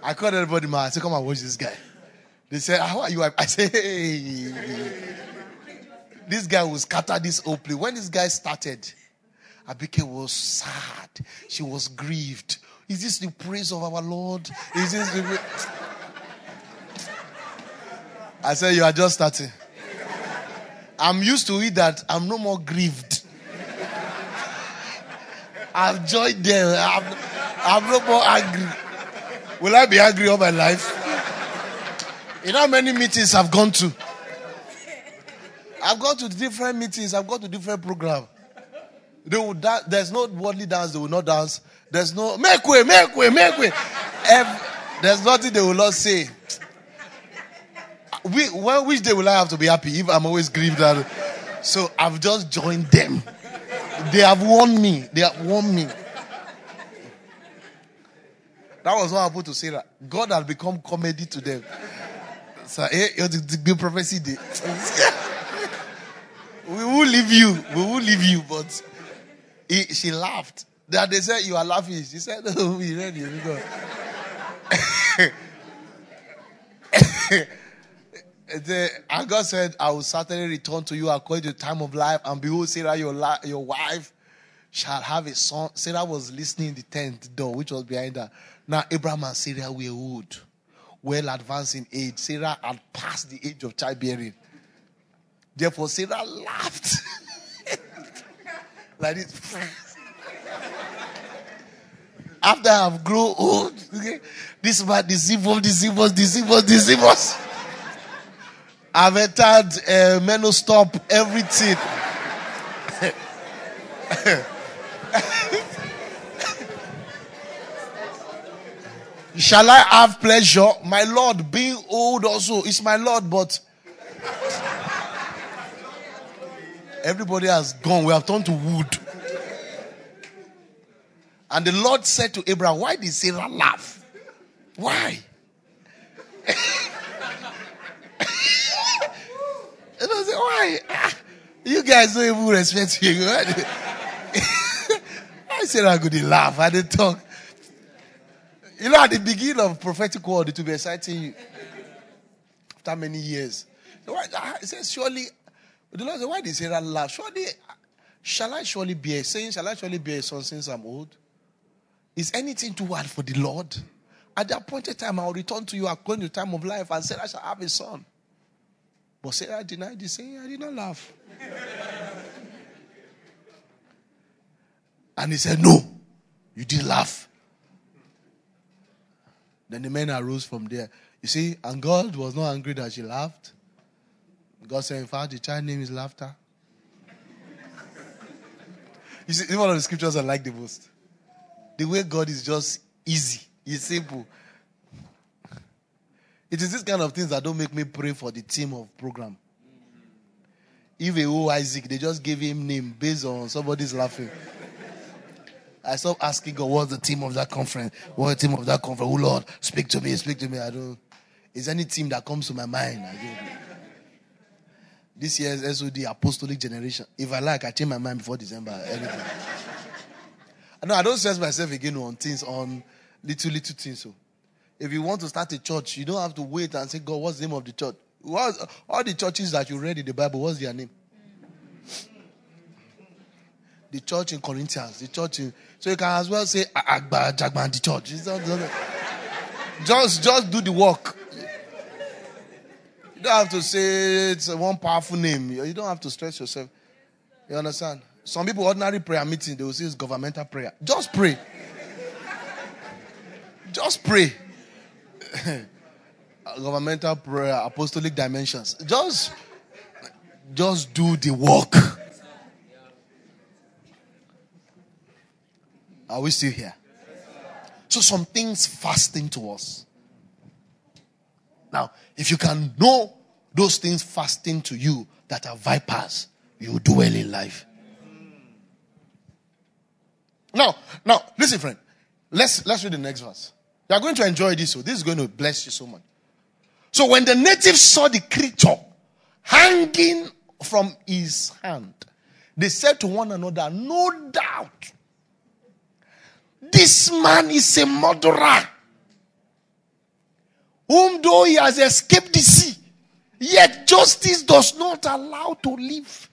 I called everybody, in my house, I said, Come and watch this guy. They said, How are you? I said, Hey. this guy will scatter this place. When this guy started, Abike was sad. She was grieved. Is this the praise of our Lord? Is this the. I said, You are just starting. I'm used to it that I'm no more grieved. I've joined them. I'm, I'm no more angry. Will I be angry all my life? You know how many meetings I've gone to? I've gone to different meetings. I've gone to different programs. They will da- there's no worldly dance. They will not dance. There's no make way, make way, make way. Every, there's nothing they will not say. We, well, which day will I have to be happy if I'm always grieved? That, so I've just joined them. They have won me. They have won me. That was what happened to Sarah. God had become comedy to them. So, hey, the big prophecy day. we will leave you. We will leave you. But he, she laughed. That they said, You are laughing. She said, No, we ready. And God said, I will certainly return to you according to the time of life. And behold, Sarah, your, la- your wife, shall have a son. Sarah was listening in the tent door, which was behind her. Now, Abraham and Sarah were old, well advanced in age. Sarah had passed the age of childbearing. Therefore, Sarah laughed. like this. After I have grown old, okay, this man deceive us, deceive us, deceive us, deceive us. I've entered uh, menu stop, everything. Shall I have pleasure? My Lord, being old also is my Lord, but everybody has gone. We have turned to wood. And the Lord said to Abraham, Why did Sarah laugh? Why? and I said, Why? You guys don't even respect me. I said, going to laugh. I didn't talk. You know, at the beginning of prophetic word, it will be exciting you. After many years. So ah, it says, surely, the Lord said, why did Sarah laugh? Surely, shall I surely be a saint? shall I surely be a son since I'm old? Is anything too hard for the Lord? At the appointed time, I will return to you according to the time of life, and Sarah shall have a son. But Sarah denied the saying, I did not laugh. and he said, No, you did laugh. Then the men arose from there. You see, and God was not angry that she laughed. God said, In fact, the child name is laughter. you see, one of the scriptures I like the most. The way God is just easy, He's simple. It is this kind of things that don't make me pray for the team of program. If a O Isaac, they just gave him name based on somebody's laughing. I stopped asking God, what's the team of that conference? What's the team of that conference? Oh Lord, speak to me, speak to me. I don't. Is any team that comes to my mind? This year's SOD apostolic generation. If I like, I change my mind before December. Anything. no, I don't stress myself again on things, on little, little things. So, if you want to start a church, you don't have to wait and say, God, what's the name of the church? All the churches that you read in the Bible, what's their name? the church in Corinthians, the church in. So you can as well say Agba Jagban the church. Just, just do the work. You don't have to say it's one powerful name. You don't have to stress yourself. You understand? Some people ordinary prayer meeting they will say it's governmental prayer. Just pray. Just pray. governmental prayer, apostolic dimensions. Just, just do the work. Are we still here? So some things fasting to us. Now, if you can know those things fasting to you that are vipers, you do well in life. Now, now, listen, friend. Let's let's read the next verse. You are going to enjoy this, so this is going to bless you so much. So when the natives saw the creature hanging from his hand, they said to one another, No doubt this man is a murderer, whom though he has escaped the sea, yet justice does not allow to live.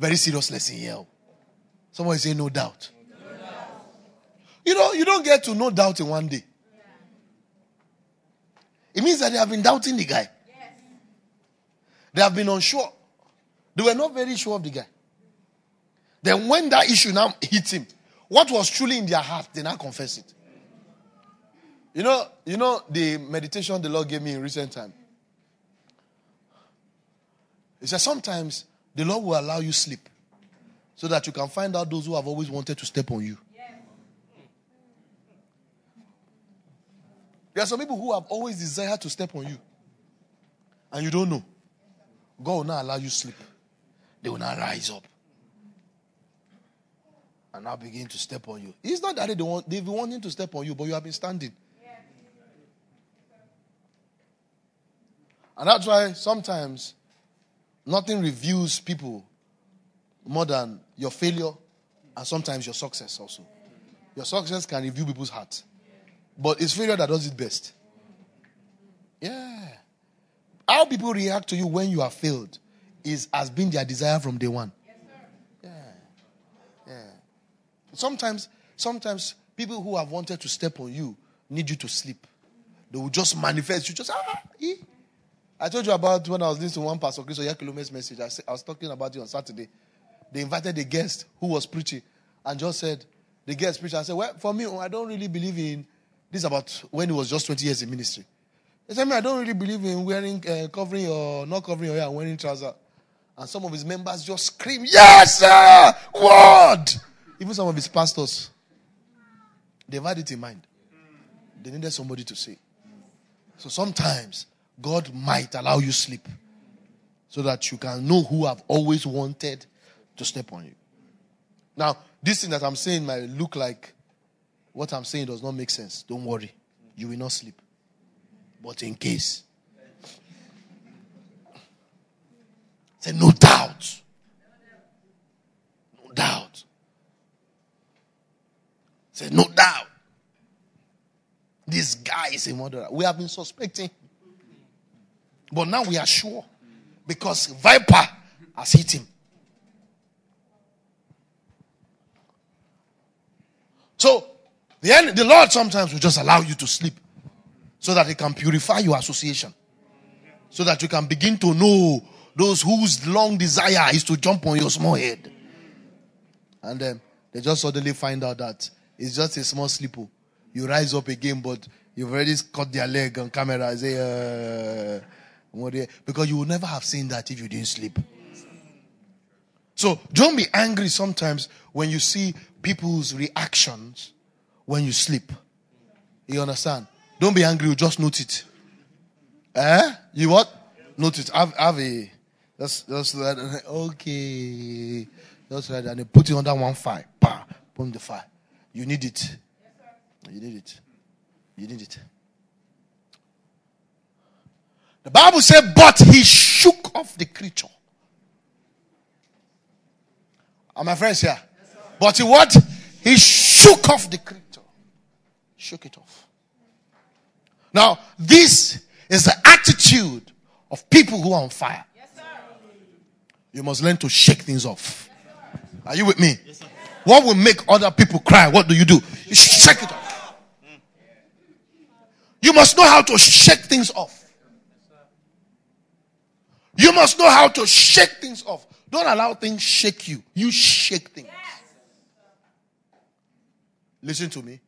Very serious lesson here. Oh. Someone say no doubt. no doubt. You know, you don't get to no doubt in one day. It means that they have been doubting the guy. Yes. They have been unsure. They were not very sure of the guy. Then when that issue now hit him, what was truly in their heart, they now confess it. You know, you know the meditation the Lord gave me in recent time. He said sometimes the Lord will allow you sleep so that you can find out those who have always wanted to step on you. There are some people who have always desired to step on you, and you don't know. God will not allow you sleep. They will not rise up and now begin to step on you. It's not that they want, they've been wanting to step on you, but you have been standing. And that's why sometimes nothing reveals people more than your failure and sometimes your success also. Your success can reveal people's hearts. But it's failure that does it best. Yeah. How people react to you when you are failed is has been their desire from day one. yeah. Yeah. Sometimes, sometimes people who have wanted to step on you need you to sleep. They will just manifest. You just ah, eh. I told you about when I was listening to one Pastor Chris Oyakhilome's message. I, I was talking about you on Saturday. They invited a guest who was preaching and just said, the guest preacher, I said, well, for me, I don't really believe in this about when he was just 20 years in ministry. He said, I don't really believe in wearing, uh, covering or not covering your hair and wearing trousers. And some of his members just scream, Yes, sir! Word! Even some of his pastors, they've had it in mind. They needed somebody to say. So sometimes God might allow you sleep so that you can know who have always wanted to step on you. Now, this thing that I'm saying might look like what I'm saying does not make sense. Don't worry. You will not sleep. But in case, say, no doubt. No doubt. Say, no doubt. This guy is a murderer. We have been suspecting. But now we are sure. Because viper has hit him. So the, end, the Lord sometimes will just allow you to sleep so that He can purify your association. So that you can begin to know those whose long desire is to jump on your small head. And then they just suddenly find out that it's just a small slip. You rise up again, but you've already cut their leg on camera. Say, uh, because you would never have seen that if you didn't sleep. So don't be angry sometimes when you see people's reactions when you sleep. You understand? Don't be angry, you just note it. Eh? You what? Note it. Have, have a just just okay. Just right and they put it under one file. Bah, put the file. You need it. You need it. You need it. The Bible said, but he shook off the creature. Are my friends here? Yes, but he what? He shook off the creature. Shook it off. Now, this is the attitude of people who are on fire. Yes, you must learn to shake things off. Yes, are you with me? Yes, what will make other people cry? What do you do? You shake it off. You must know how to shake things off. You must know how to shake things off. Don't allow things shake you. You shake things. Listen to me.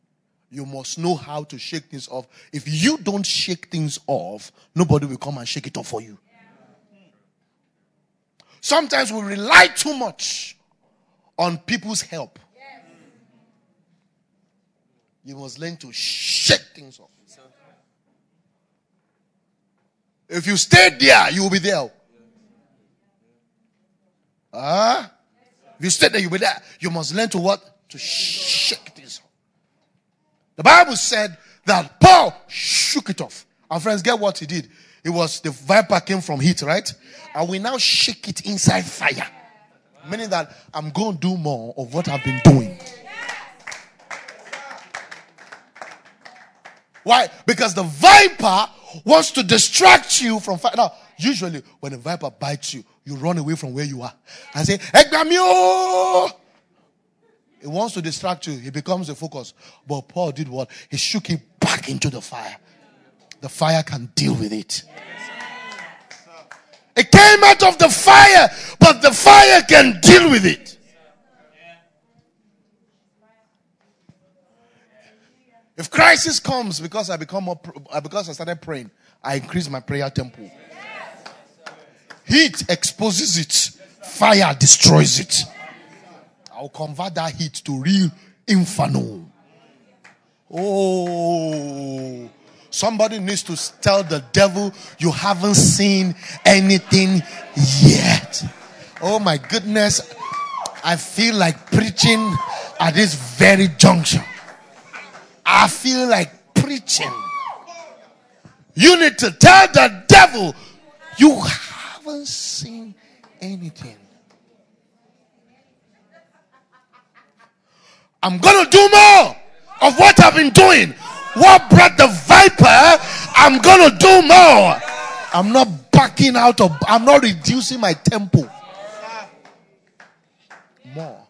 You must know how to shake things off. If you don't shake things off, nobody will come and shake it off for you. Sometimes we rely too much on people's help. You must learn to shake things off. If you stay there, you will be there. Ah? If you stay there, you'll be there. You must learn to what? To shake. The Bible said that Paul shook it off. Our friends, get what he did. It was the viper came from heat, right? And we now shake it inside fire. Meaning that I'm going to do more of what I've been doing. Why? Because the viper wants to distract you from fire. Now, usually when a viper bites you, you run away from where you are and say, Egramio! It wants to distract you. He becomes the focus. But Paul did what? He shook it back into the fire. The fire can deal with it. It came out of the fire, but the fire can deal with it. If crisis comes because I become more, uh, because I started praying, I increase my prayer tempo. Heat exposes it, fire destroys it. I'll convert that heat to real inferno. Oh, somebody needs to tell the devil you haven't seen anything yet. Oh my goodness, I feel like preaching at this very junction. I feel like preaching. You need to tell the devil you haven't seen anything. I'm going to do more of what I've been doing. What brought the viper? I'm going to do more. I'm not backing out of, I'm not reducing my tempo. More.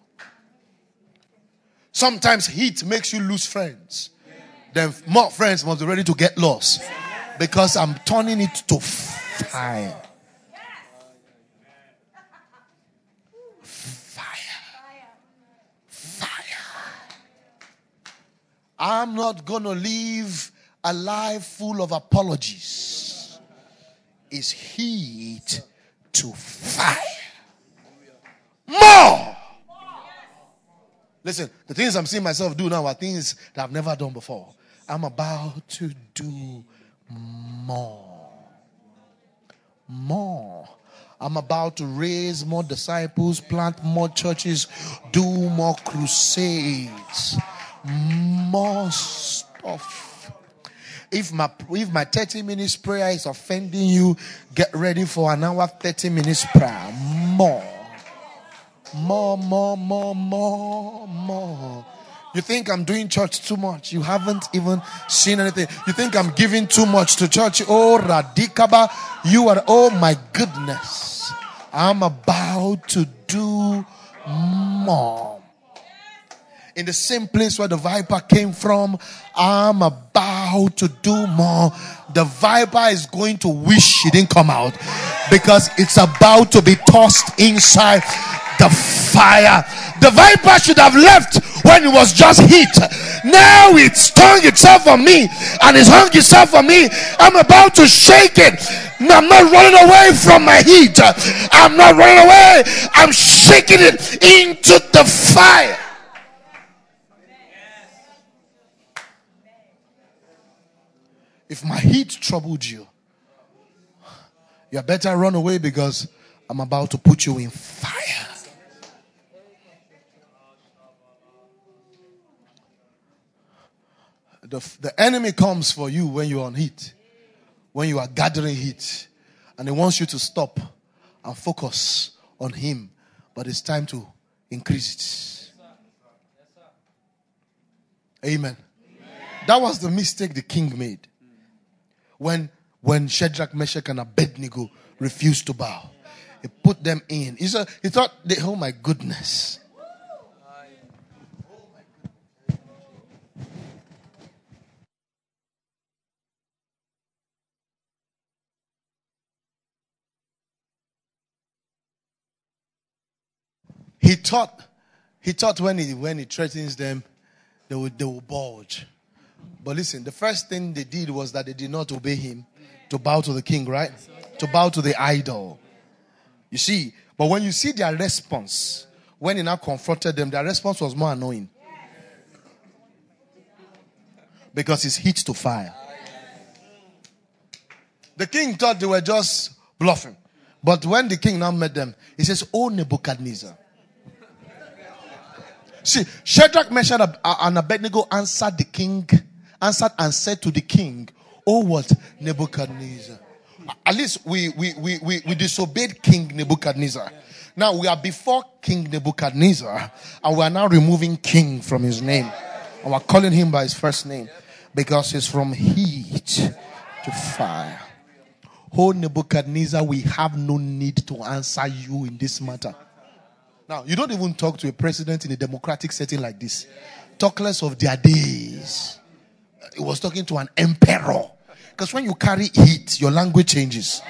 Sometimes heat makes you lose friends. Then more friends must be ready to get lost. Because I'm turning it to fire. Fire. Fire. I'm not going to live a life full of apologies. Is heat to fire. More. Listen, the things I'm seeing myself do now are things that I've never done before. I'm about to do more. More. I'm about to raise more disciples, plant more churches, do more crusades, more stuff. If my if my 30 minutes prayer is offending you, get ready for an hour 30 minutes prayer. More. More, more, more, more, more. You think I'm doing church too much. You haven't even seen anything. You think I'm giving too much to church. Oh, Radikaba. You are, oh my goodness. I'm about to do more. In the same place where the viper came from, I'm about to do more. The viper is going to wish it didn't come out because it's about to be tossed inside the fire. The viper should have left when it was just heat. Now it's stung itself on me and it's hung itself on me. I'm about to shake it. I'm not running away from my heat. I'm not running away. I'm shaking it into the fire. If my heat troubled you, you better run away because I'm about to put you in fire. The, the enemy comes for you when you're on heat, when you are gathering heat, and he wants you to stop and focus on him. But it's time to increase it. Amen. Amen. That was the mistake the king made. When when Shadrach, Meshach, and Abednego refused to bow. He put them in. He, he thought, they, oh my goodness. He thought, he thought when he when he threatens them, they will they will bulge. But listen, the first thing they did was that they did not obey him to bow to the king, right? To bow to the idol. You see, but when you see their response, when he now confronted them, their response was more annoying. Because it's heat to fire. The king thought they were just bluffing. But when the king now met them, he says, Oh Nebuchadnezzar, See, Shadrach, Meshach, and Abednego answered the king, answered and said to the king, Oh, what? Nebuchadnezzar. At least we, we, we, we, we disobeyed King Nebuchadnezzar. Now we are before King Nebuchadnezzar and we are now removing king from his name. And we're calling him by his first name because he's from heat to fire. Oh, Nebuchadnezzar, we have no need to answer you in this matter. Now, you don't even talk to a president in a democratic setting like this. Talk less of their days. He was talking to an emperor. Because when you carry heat, your language changes.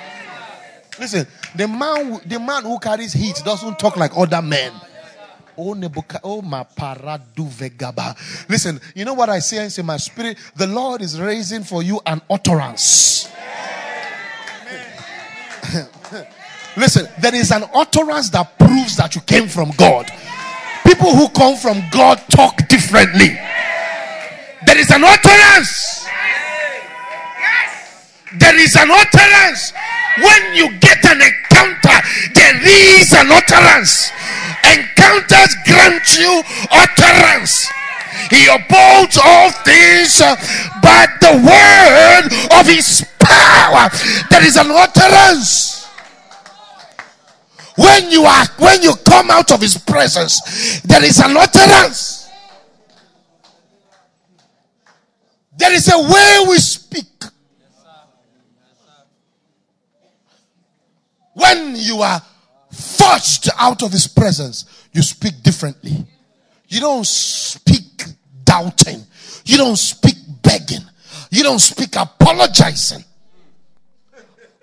Listen, the man, the man who carries heat doesn't talk like other men. Oh, Nebuchadnezzar, oh, my paradu vegaba. Listen, you know what I say? I say, my spirit? The Lord is raising for you an utterance. Listen, there is an utterance that proves that you came from God. People who come from God talk differently. There is an utterance. There is an utterance. When you get an encounter, there is an utterance. Encounters grant you utterance. He upholds all things by the word of his power. There is an utterance. When you are, when you come out of his presence, there is an utterance. There is a way we speak. When you are forced out of his presence, you speak differently. You don't speak doubting. You don't speak begging. You don't speak apologizing.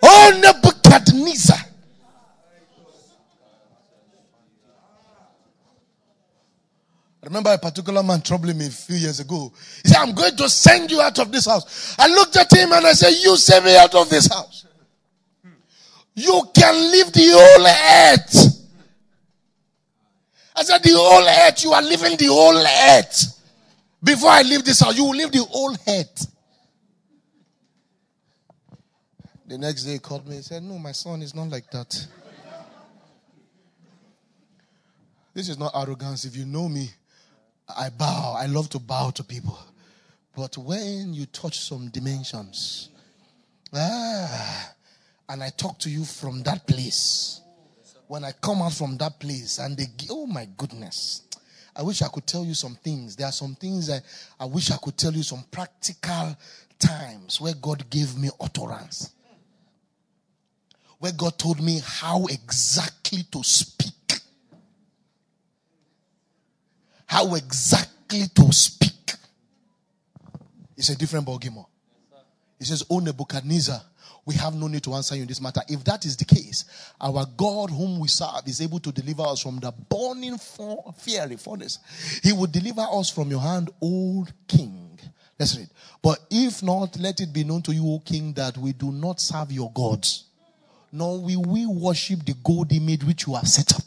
Oh, Nebuchadnezzar. I remember a particular man troubling me a few years ago. He said, I'm going to send you out of this house. I looked at him and I said, You send me out of this house. You can leave the whole earth. I said, The whole earth. You are leaving the whole earth. Before I leave this house, you will leave the whole earth. The next day he called me. He said, No, my son is not like that. This is not arrogance. If you know me, I bow. I love to bow to people. But when you touch some dimensions, ah, and I talk to you from that place, when I come out from that place and they, oh my goodness, I wish I could tell you some things. There are some things that I wish I could tell you some practical times where God gave me utterance. Where God told me how exactly to speak how exactly to speak. It's a different ballgame. He says, Oh Nebuchadnezzar, we have no need to answer you in this matter. If that is the case, our God, whom we serve, is able to deliver us from the burning fiery furnace. He will deliver us from your hand, old king. Let's read. But if not, let it be known to you, O king, that we do not serve your gods, nor will we worship the gold image which you have set up.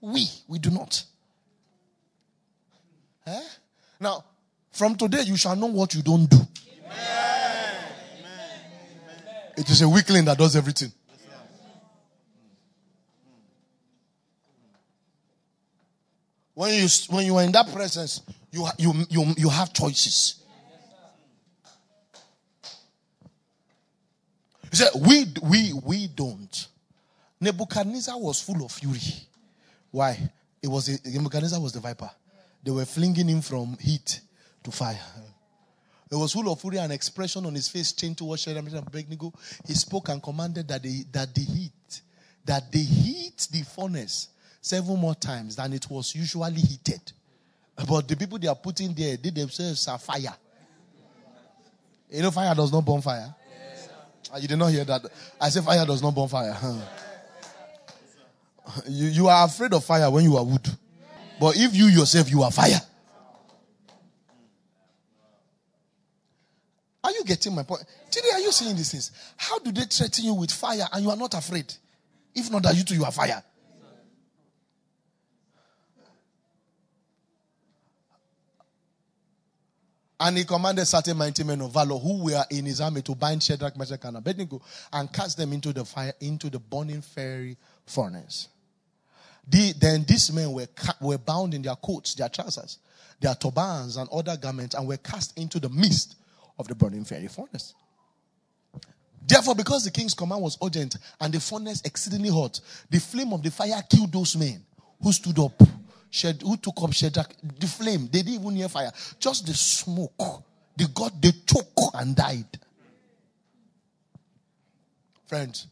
We, we do not. Eh? Now, from today, you shall know what you don't do. Amen. It is a weakling that does everything. When you when you are in that presence, you you you you have choices. He said, "We we we don't." Nebuchadnezzar was full of fury. Why? It was a, Nebuchadnezzar was the viper. They were flinging him from heat to fire. It was full of fury and expression on his face changed towards Shadrach and Abednego. He spoke and commanded that the, that the heat, that they heat the furnace seven more times than it was usually heated. But the people they are putting there, they themselves are fire. You know, fire does not burn fire. Yes. Ah, you did not hear that. I said fire does not burn fire. You, you are afraid of fire when you are wood. But if you yourself, you are fire. Are you getting my point? Today, are you seeing these things? How do they threaten you with fire and you are not afraid? If not that you too, you are fire. And he commanded certain mighty men of valor who were in his army to bind Shadrach, Meshach, and Abednego and cast them into the fire, into the burning fiery furnace. The, then these men were, were bound in their coats, their trousers, their turbans, and other garments, and were cast into the midst of the burning fiery furnace. Therefore, because the king's command was urgent and the furnace exceedingly hot, the flame of the fire killed those men who stood up, shed, who took up Shadrach. The flame, they didn't even hear fire, just the smoke. They got, they choke and died. Friends,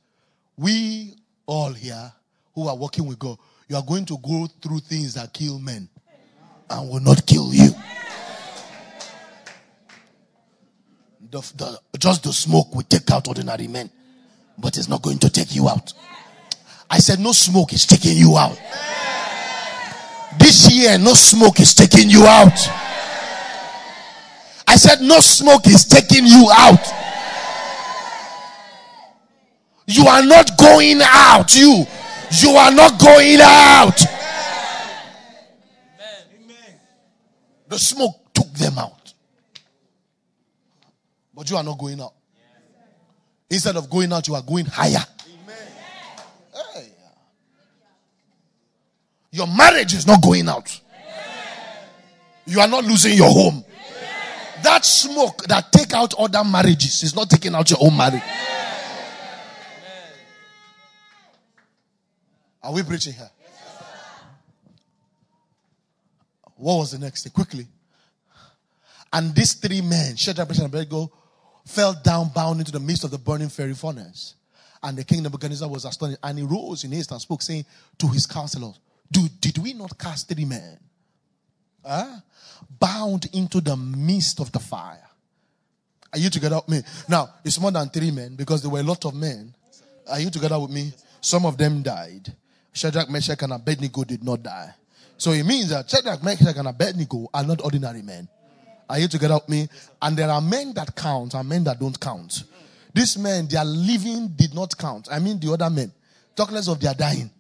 we all here who are working with God, you are going to go through things that kill men and will not kill you. The, the, just the smoke will take out ordinary men, but it's not going to take you out. I said, no smoke is taking you out. This year, no smoke is taking you out. I said, no smoke is taking you out. You are not going out. You, you are not going out. The smoke took them out. But you are not going out. Instead of going out, you are going higher. Your marriage is not going out. You are not losing your home. That smoke that take out other marriages is not taking out your own marriage. Are we preaching here? Yes, What was the next thing? Quickly. And these three men, Shadrach, Meshach, and Abednego, fell down bound into the midst of the burning fiery furnace. And the king of Nebuchadnezzar was astonished. And he rose in haste and spoke, saying to his counselors, Dude, did we not cast three men? Huh? Bound into the midst of the fire. Are you together with me? Now, it's more than three men because there were a lot of men. Are you together with me? Some of them died. Shadrach, Meshach, and Abednego did not die. So it means that Shadrach, Meshach, and Abednego are not ordinary men. Are you together with me? And there are men that count and men that don't count. These men, their living did not count. I mean, the other men, talk less of their dying.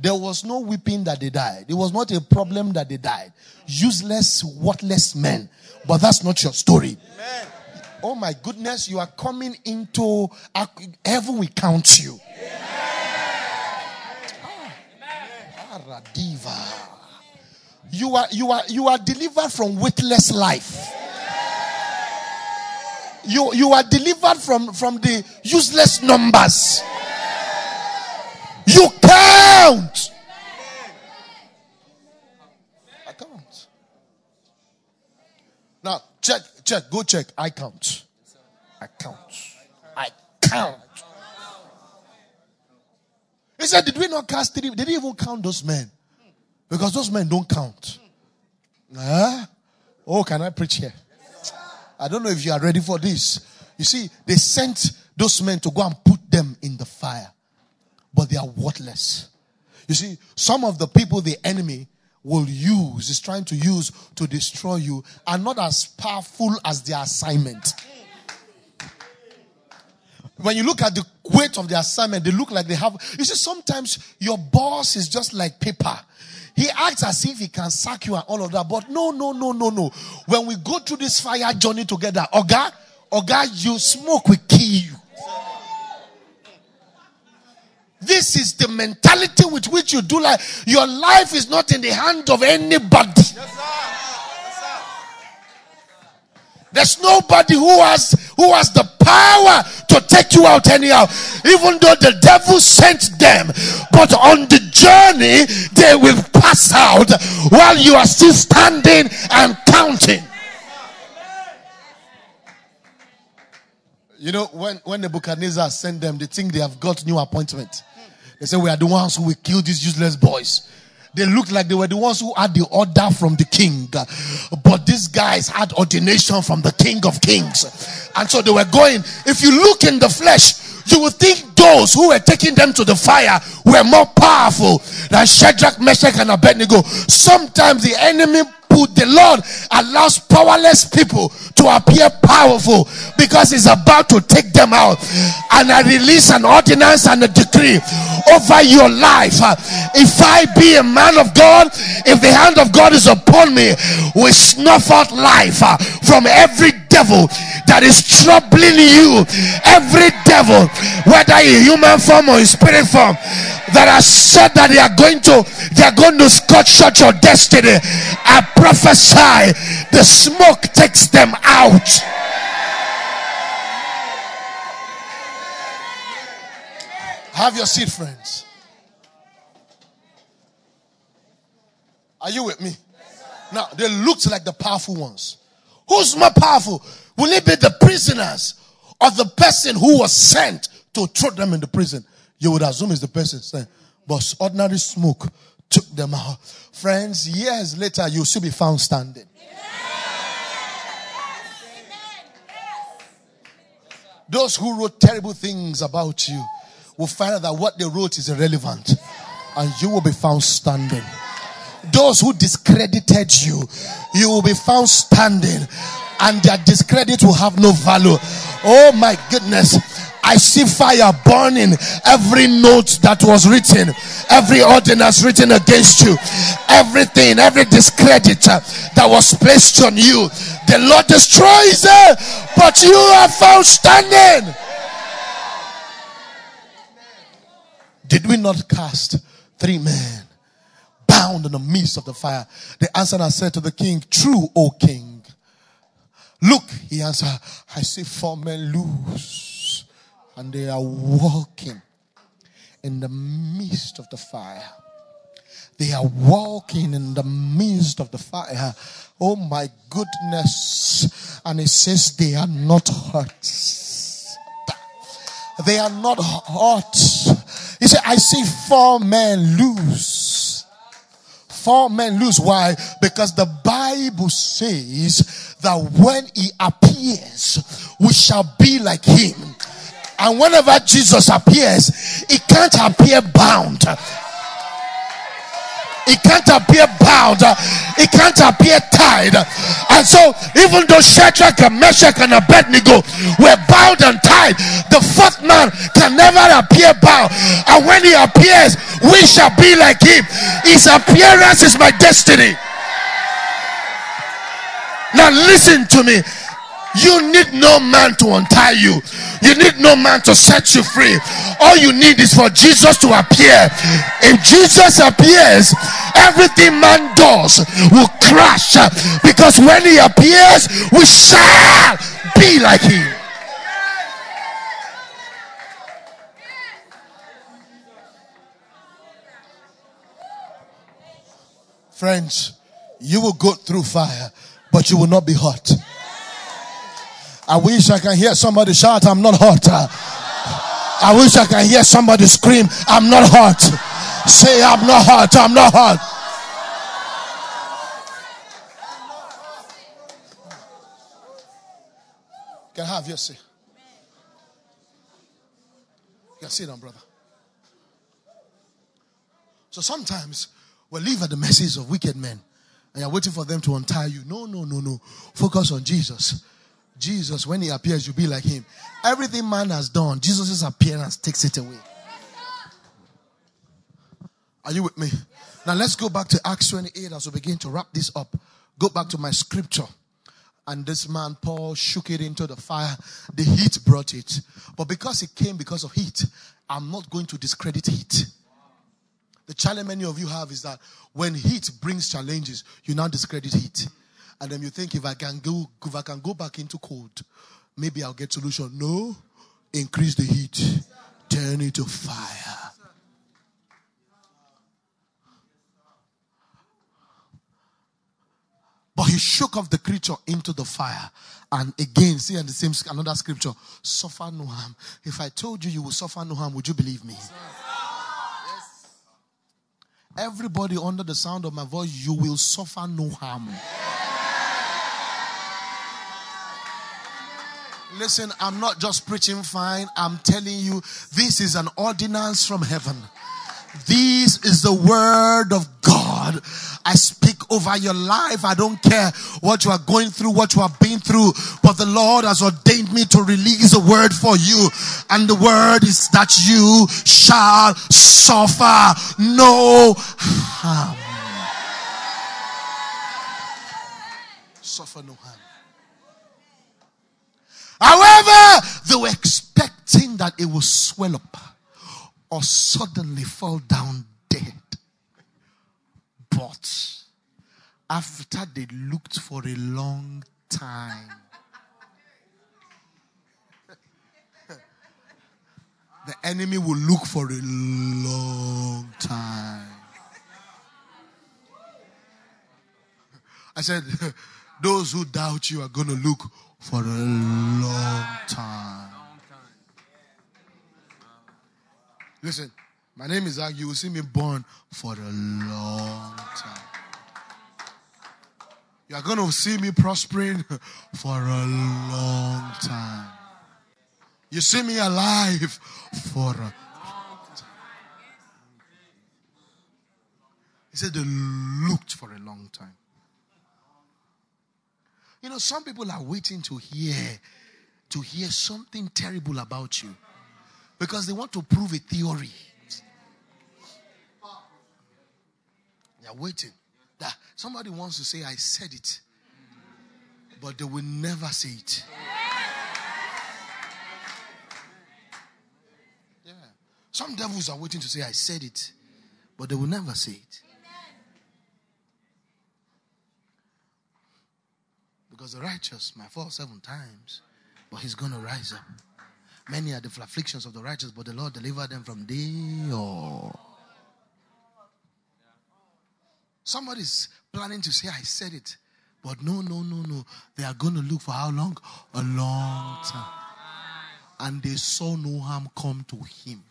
There was no weeping that they died. It was not a problem that they died. Useless, worthless men. But that's not your story. Amen. Oh my goodness, you are coming into uh, heaven. We count you. Radiva. You are, you are, you are delivered from weightless life. You, you are delivered from, from the useless numbers. You count. I count. Now, check, check, go check. I count. I count. I count. He said, Did we not cast three? They didn't even count those men. Because those men don't count. Huh? Oh, can I preach here? I don't know if you are ready for this. You see, they sent those men to go and put them in the fire, but they are worthless. You see, some of the people the enemy will use, is trying to use to destroy you, are not as powerful as their assignment. When you look at the weight of the assignment, they look like they have. You see, sometimes your boss is just like paper. He acts as if he can sack you and all of that. But no, no, no, no, no. When we go through this fire journey together, Oga, Oga, you smoke will kill you. This is the mentality with which you do life. Your life is not in the hand of anybody. Yes, there's nobody who has who has the power to take you out anyhow, even though the devil sent them. But on the journey, they will pass out while you are still standing and counting. You know, when, when Nebuchadnezzar sent them, they think they have got new appointment. They say, We are the ones who will kill these useless boys. They looked like they were the ones who had the order from the king. But these guys had ordination from the king of kings. And so they were going. If you look in the flesh, you would think those who were taking them to the fire were more powerful than Shadrach, Meshach, and Abednego. Sometimes the enemy put the Lord allows powerless people to appear powerful because he's about to take them out. And I release an ordinance and a decree over your life. If I be a man of God, if the hand of God is upon me, we snuff out life from every devil that is troubling you. Every devil, whether in human form or in spirit form, that has said that they are going to they are going to cut short your destiny. I prophesy the smoke takes them out. Have your seat, friends. Are you with me? Now, they looked like the powerful ones. Who's more powerful? Will it be the prisoners or the person who was sent to throw them in the prison, you would assume it's the person saying, but ordinary smoke took them out. Friends, years later, you'll still be found standing. Those who wrote terrible things about you will find out that what they wrote is irrelevant and you will be found standing. Those who discredited you, you will be found standing and their discredit will have no value. Oh my goodness. I see fire burning every note that was written, every ordinance written against you, everything, every discredit uh, that was placed on you. The Lord destroys it, but you are found standing. Did we not cast three men bound in the midst of the fire? The answer I said to the king, True, O king. Look, he answered, I see four men loose, and they are walking in the midst of the fire. They are walking in the midst of the fire. Oh my goodness. And it says they are not hurt. They are not hurt. He said, I see four men lose. Four men lose. Why? Because the Bible says that when he appears, we shall be like him. And whenever Jesus appears, he can't appear bound. It can't appear bound. It can't appear tied. And so, even though Shadrach and Meshach and Abednego were bound and tied, the fourth man can never appear bound. And when he appears, we shall be like him. His appearance is my destiny. Now, listen to me. You need no man to untie you. You need no man to set you free. All you need is for Jesus to appear. If Jesus appears, everything man does will crash uh, because when he appears, we shall be like him. Friends, you will go through fire, but you will not be hot. I wish I can hear somebody shout, I'm not hot. I wish I can hear somebody scream, I'm not hot. Say, I'm not hot. I'm not hot. Can I have your seat? You can sit down, um, brother. So sometimes we live at the mercies of wicked men and you're waiting for them to untie you. No, no, no, no. Focus on Jesus. Jesus, when he appears, you'll be like him. Everything man has done, Jesus' appearance takes it away. Are you with me? Now let's go back to Acts 28 as we begin to wrap this up. Go back to my scripture. And this man, Paul, shook it into the fire. The heat brought it. But because it came because of heat, I'm not going to discredit heat. The challenge many of you have is that when heat brings challenges, you now discredit heat and then you think if I can go if I can go back into cold, maybe I'll get solution. No, increase the heat, turn it to fire. But he shook off the creature into the fire. And again, see in the same another scripture, suffer no harm. If I told you you will suffer no harm, would you believe me? Everybody under the sound of my voice, you will suffer no harm. Listen, I'm not just preaching fine. I'm telling you, this is an ordinance from heaven. This is the word of God. I speak over your life. I don't care what you are going through, what you have been through, but the Lord has ordained me to release a word for you. And the word is that you shall suffer no harm. Suffer no harm. However, they were expecting that it will swell up or suddenly fall down dead. But after they looked for a long time, the enemy will look for a long time. I said, those who doubt you are going to look for a long time. Listen, my name is Zach. You will see me born for a long time. You are going to see me prospering for a long time. You see me alive for a long time. He said they looked for a long time. You know, some people are waiting to hear to hear something terrible about you because they want to prove a theory. They are waiting. That somebody wants to say, I said it, but they will never say it. Yeah. Some devils are waiting to say, I said it, but they will never say it. Because the righteous might fall seven times, but he's going to rise up. Many are the afflictions of the righteous, but the Lord delivered them from or. Somebody's planning to say, I said it. But no, no, no, no. They are going to look for how long? A long time. And they saw no harm come to him.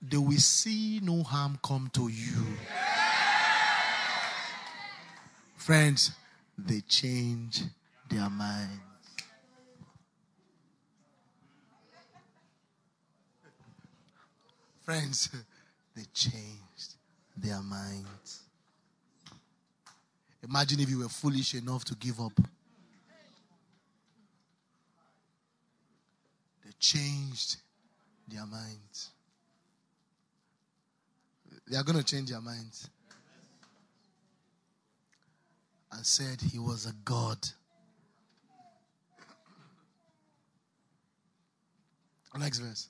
They will see no harm come to you. Friends, they change their mind. Friends, they changed their minds. Imagine if you were foolish enough to give up. They changed their minds. They are going to change their minds. And said he was a God. Next verse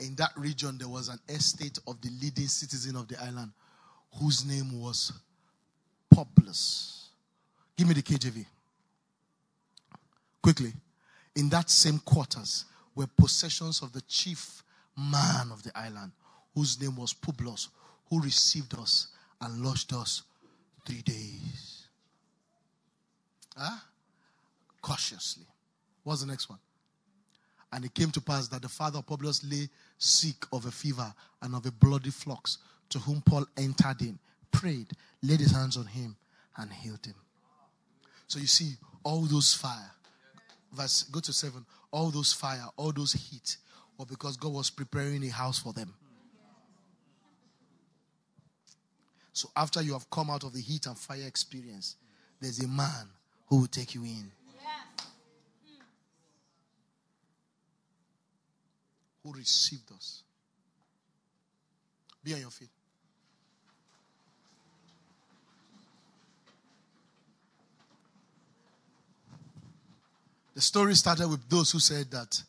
in that region, there was an estate of the leading citizen of the island whose name was Publius. Give me the KJV. Quickly. In that same quarters were possessions of the chief man of the island, whose name was Publius, who received us and lodged us three days. Huh? Cautiously. What's the next one? And it came to pass that the father of Publius lay sick of a fever and of a bloody flux, to whom Paul entered in, prayed, laid his hands on him, and healed him. So you see, all those fire, verse, go to seven, all those fire, all those heat, or because God was preparing a house for them. So after you have come out of the heat and fire experience, there's a man who will take you in. who received us. Be on your feet. The story started with those who said that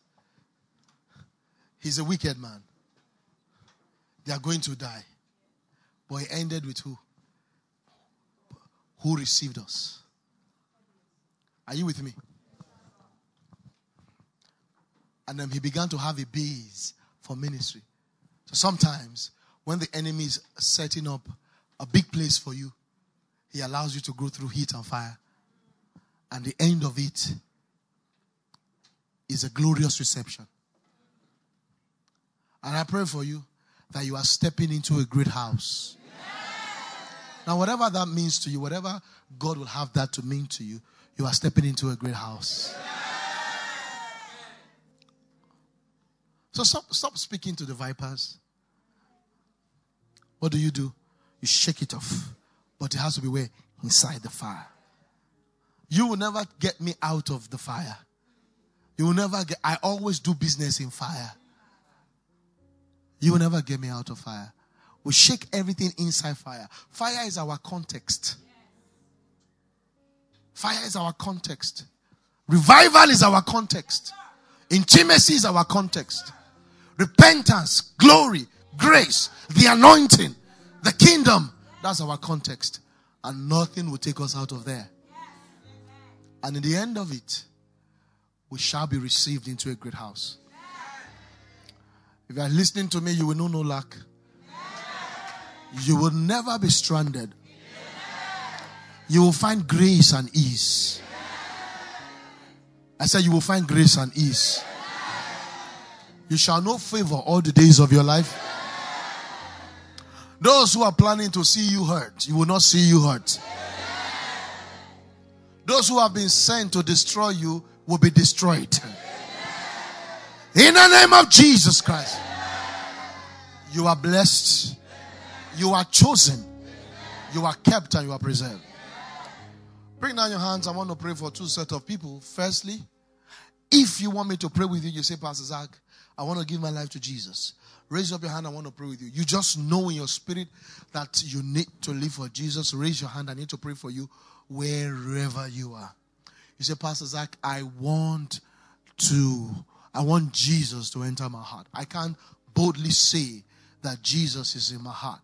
he's a wicked man. They are going to die. But it ended with who? Who received us? Are you with me? And then he began to have a base for ministry. So sometimes when the enemy is setting up a big place for you, he allows you to go through heat and fire. And the end of it is a glorious reception. And I pray for you that you are stepping into a great house. Now, whatever that means to you, whatever God will have that to mean to you, you are stepping into a great house. So stop, stop speaking to the vipers. What do you do? You shake it off. But it has to be where? Inside the fire. You will never get me out of the fire. You will never get, I always do business in fire. You will never get me out of fire. We shake everything inside fire. Fire is our context. Fire is our context. Revival is our context. Intimacy is our context repentance, glory, grace, the anointing, the kingdom. That's our context. And nothing will take us out of there. And in the end of it, we shall be received into a great house. If you are listening to me, you will know no lack. You will never be stranded. You will find grace and ease. I said, You will find grace and ease. You shall know favor all the days of your life. Those who are planning to see you hurt, you will not see you hurt. Those who have been sent to destroy you will be destroyed. In the name of Jesus Christ. You are blessed. You are chosen. You are kept and you are preserved. Bring down your hands. I want to pray for two set of people. Firstly, if you want me to pray with you, you say, Pastor Zach, I want to give my life to Jesus. Raise up your hand. I want to pray with you. You just know in your spirit that you need to live for Jesus. Raise your hand. I need to pray for you wherever you are. You say, Pastor Zach, I want to, I want Jesus to enter my heart. I can't boldly say that Jesus is in my heart.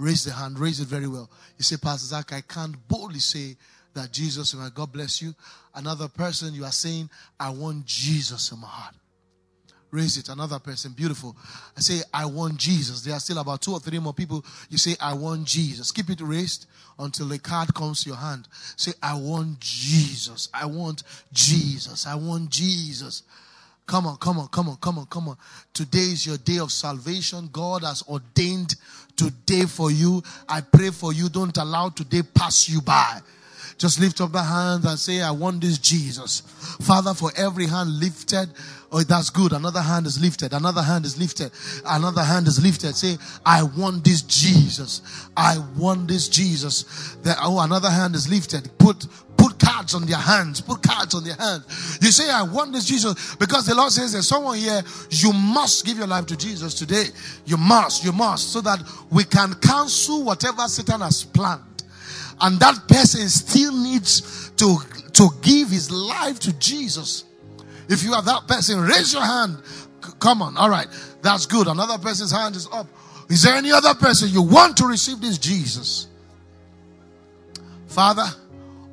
Raise the hand, raise it very well. You say, Pastor Zach, I can't boldly say that Jesus in my God bless you. Another person, you are saying, I want Jesus in my heart. Raise it. Another person, beautiful. I say, I want Jesus. There are still about two or three more people. You say, I want Jesus. Keep it raised until the card comes to your hand. Say, I want Jesus. I want Jesus. I want Jesus. Come on, come on, come on, come on, come on. Today is your day of salvation. God has ordained today for you. I pray for you. Don't allow today pass you by. Just lift up the hands and say, I want this Jesus. Father, for every hand lifted, oh, that's good. Another hand is lifted. Another hand is lifted. Another hand is lifted. Say, I want this Jesus. I want this Jesus. That, oh, another hand is lifted. Put, put cards on their hands. Put cards on their hands. You say, I want this Jesus because the Lord says there's someone here, you must give your life to Jesus today. You must, you must, so that we can cancel whatever Satan has planned and that person still needs to, to give his life to Jesus. If you are that person, raise your hand. Come on. All right. That's good. Another person's hand is up. Is there any other person you want to receive this Jesus? Father,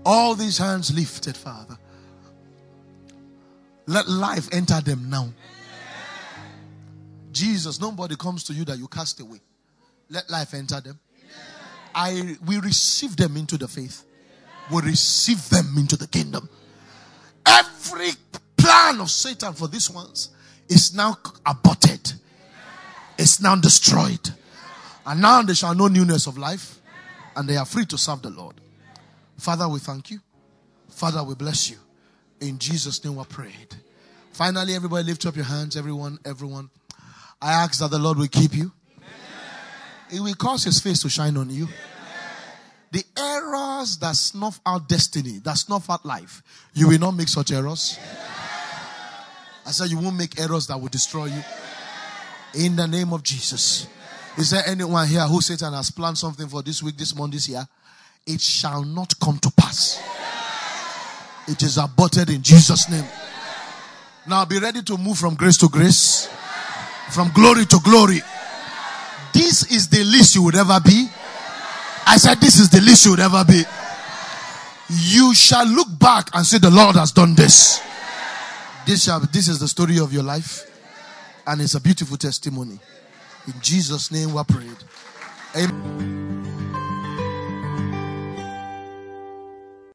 all these hands lifted, Father. Let life enter them now. Jesus, nobody comes to you that you cast away. Let life enter them. I we receive them into the faith. We receive them into the kingdom. Every plan of Satan for these ones is now aborted. It's now destroyed. And now they shall know newness of life and they are free to serve the Lord. Father, we thank you. Father, we bless you. In Jesus' name we prayed. Finally, everybody lift up your hands. Everyone, everyone. I ask that the Lord will keep you. He will cause his face to shine on you. The errors that snuff out destiny, that snuff out life, you will not make such errors. I said you won't make errors that will destroy you. In the name of Jesus. Is there anyone here who Satan has planned something for this week, this month, this year? It shall not come to pass. It is aborted in Jesus' name. Now be ready to move from grace to grace, from glory to glory. This is the least you would ever be. I said, This is the least you would ever be. You shall look back and say, The Lord has done this. This, shall, this is the story of your life, and it's a beautiful testimony. In Jesus' name, we prayed. Amen.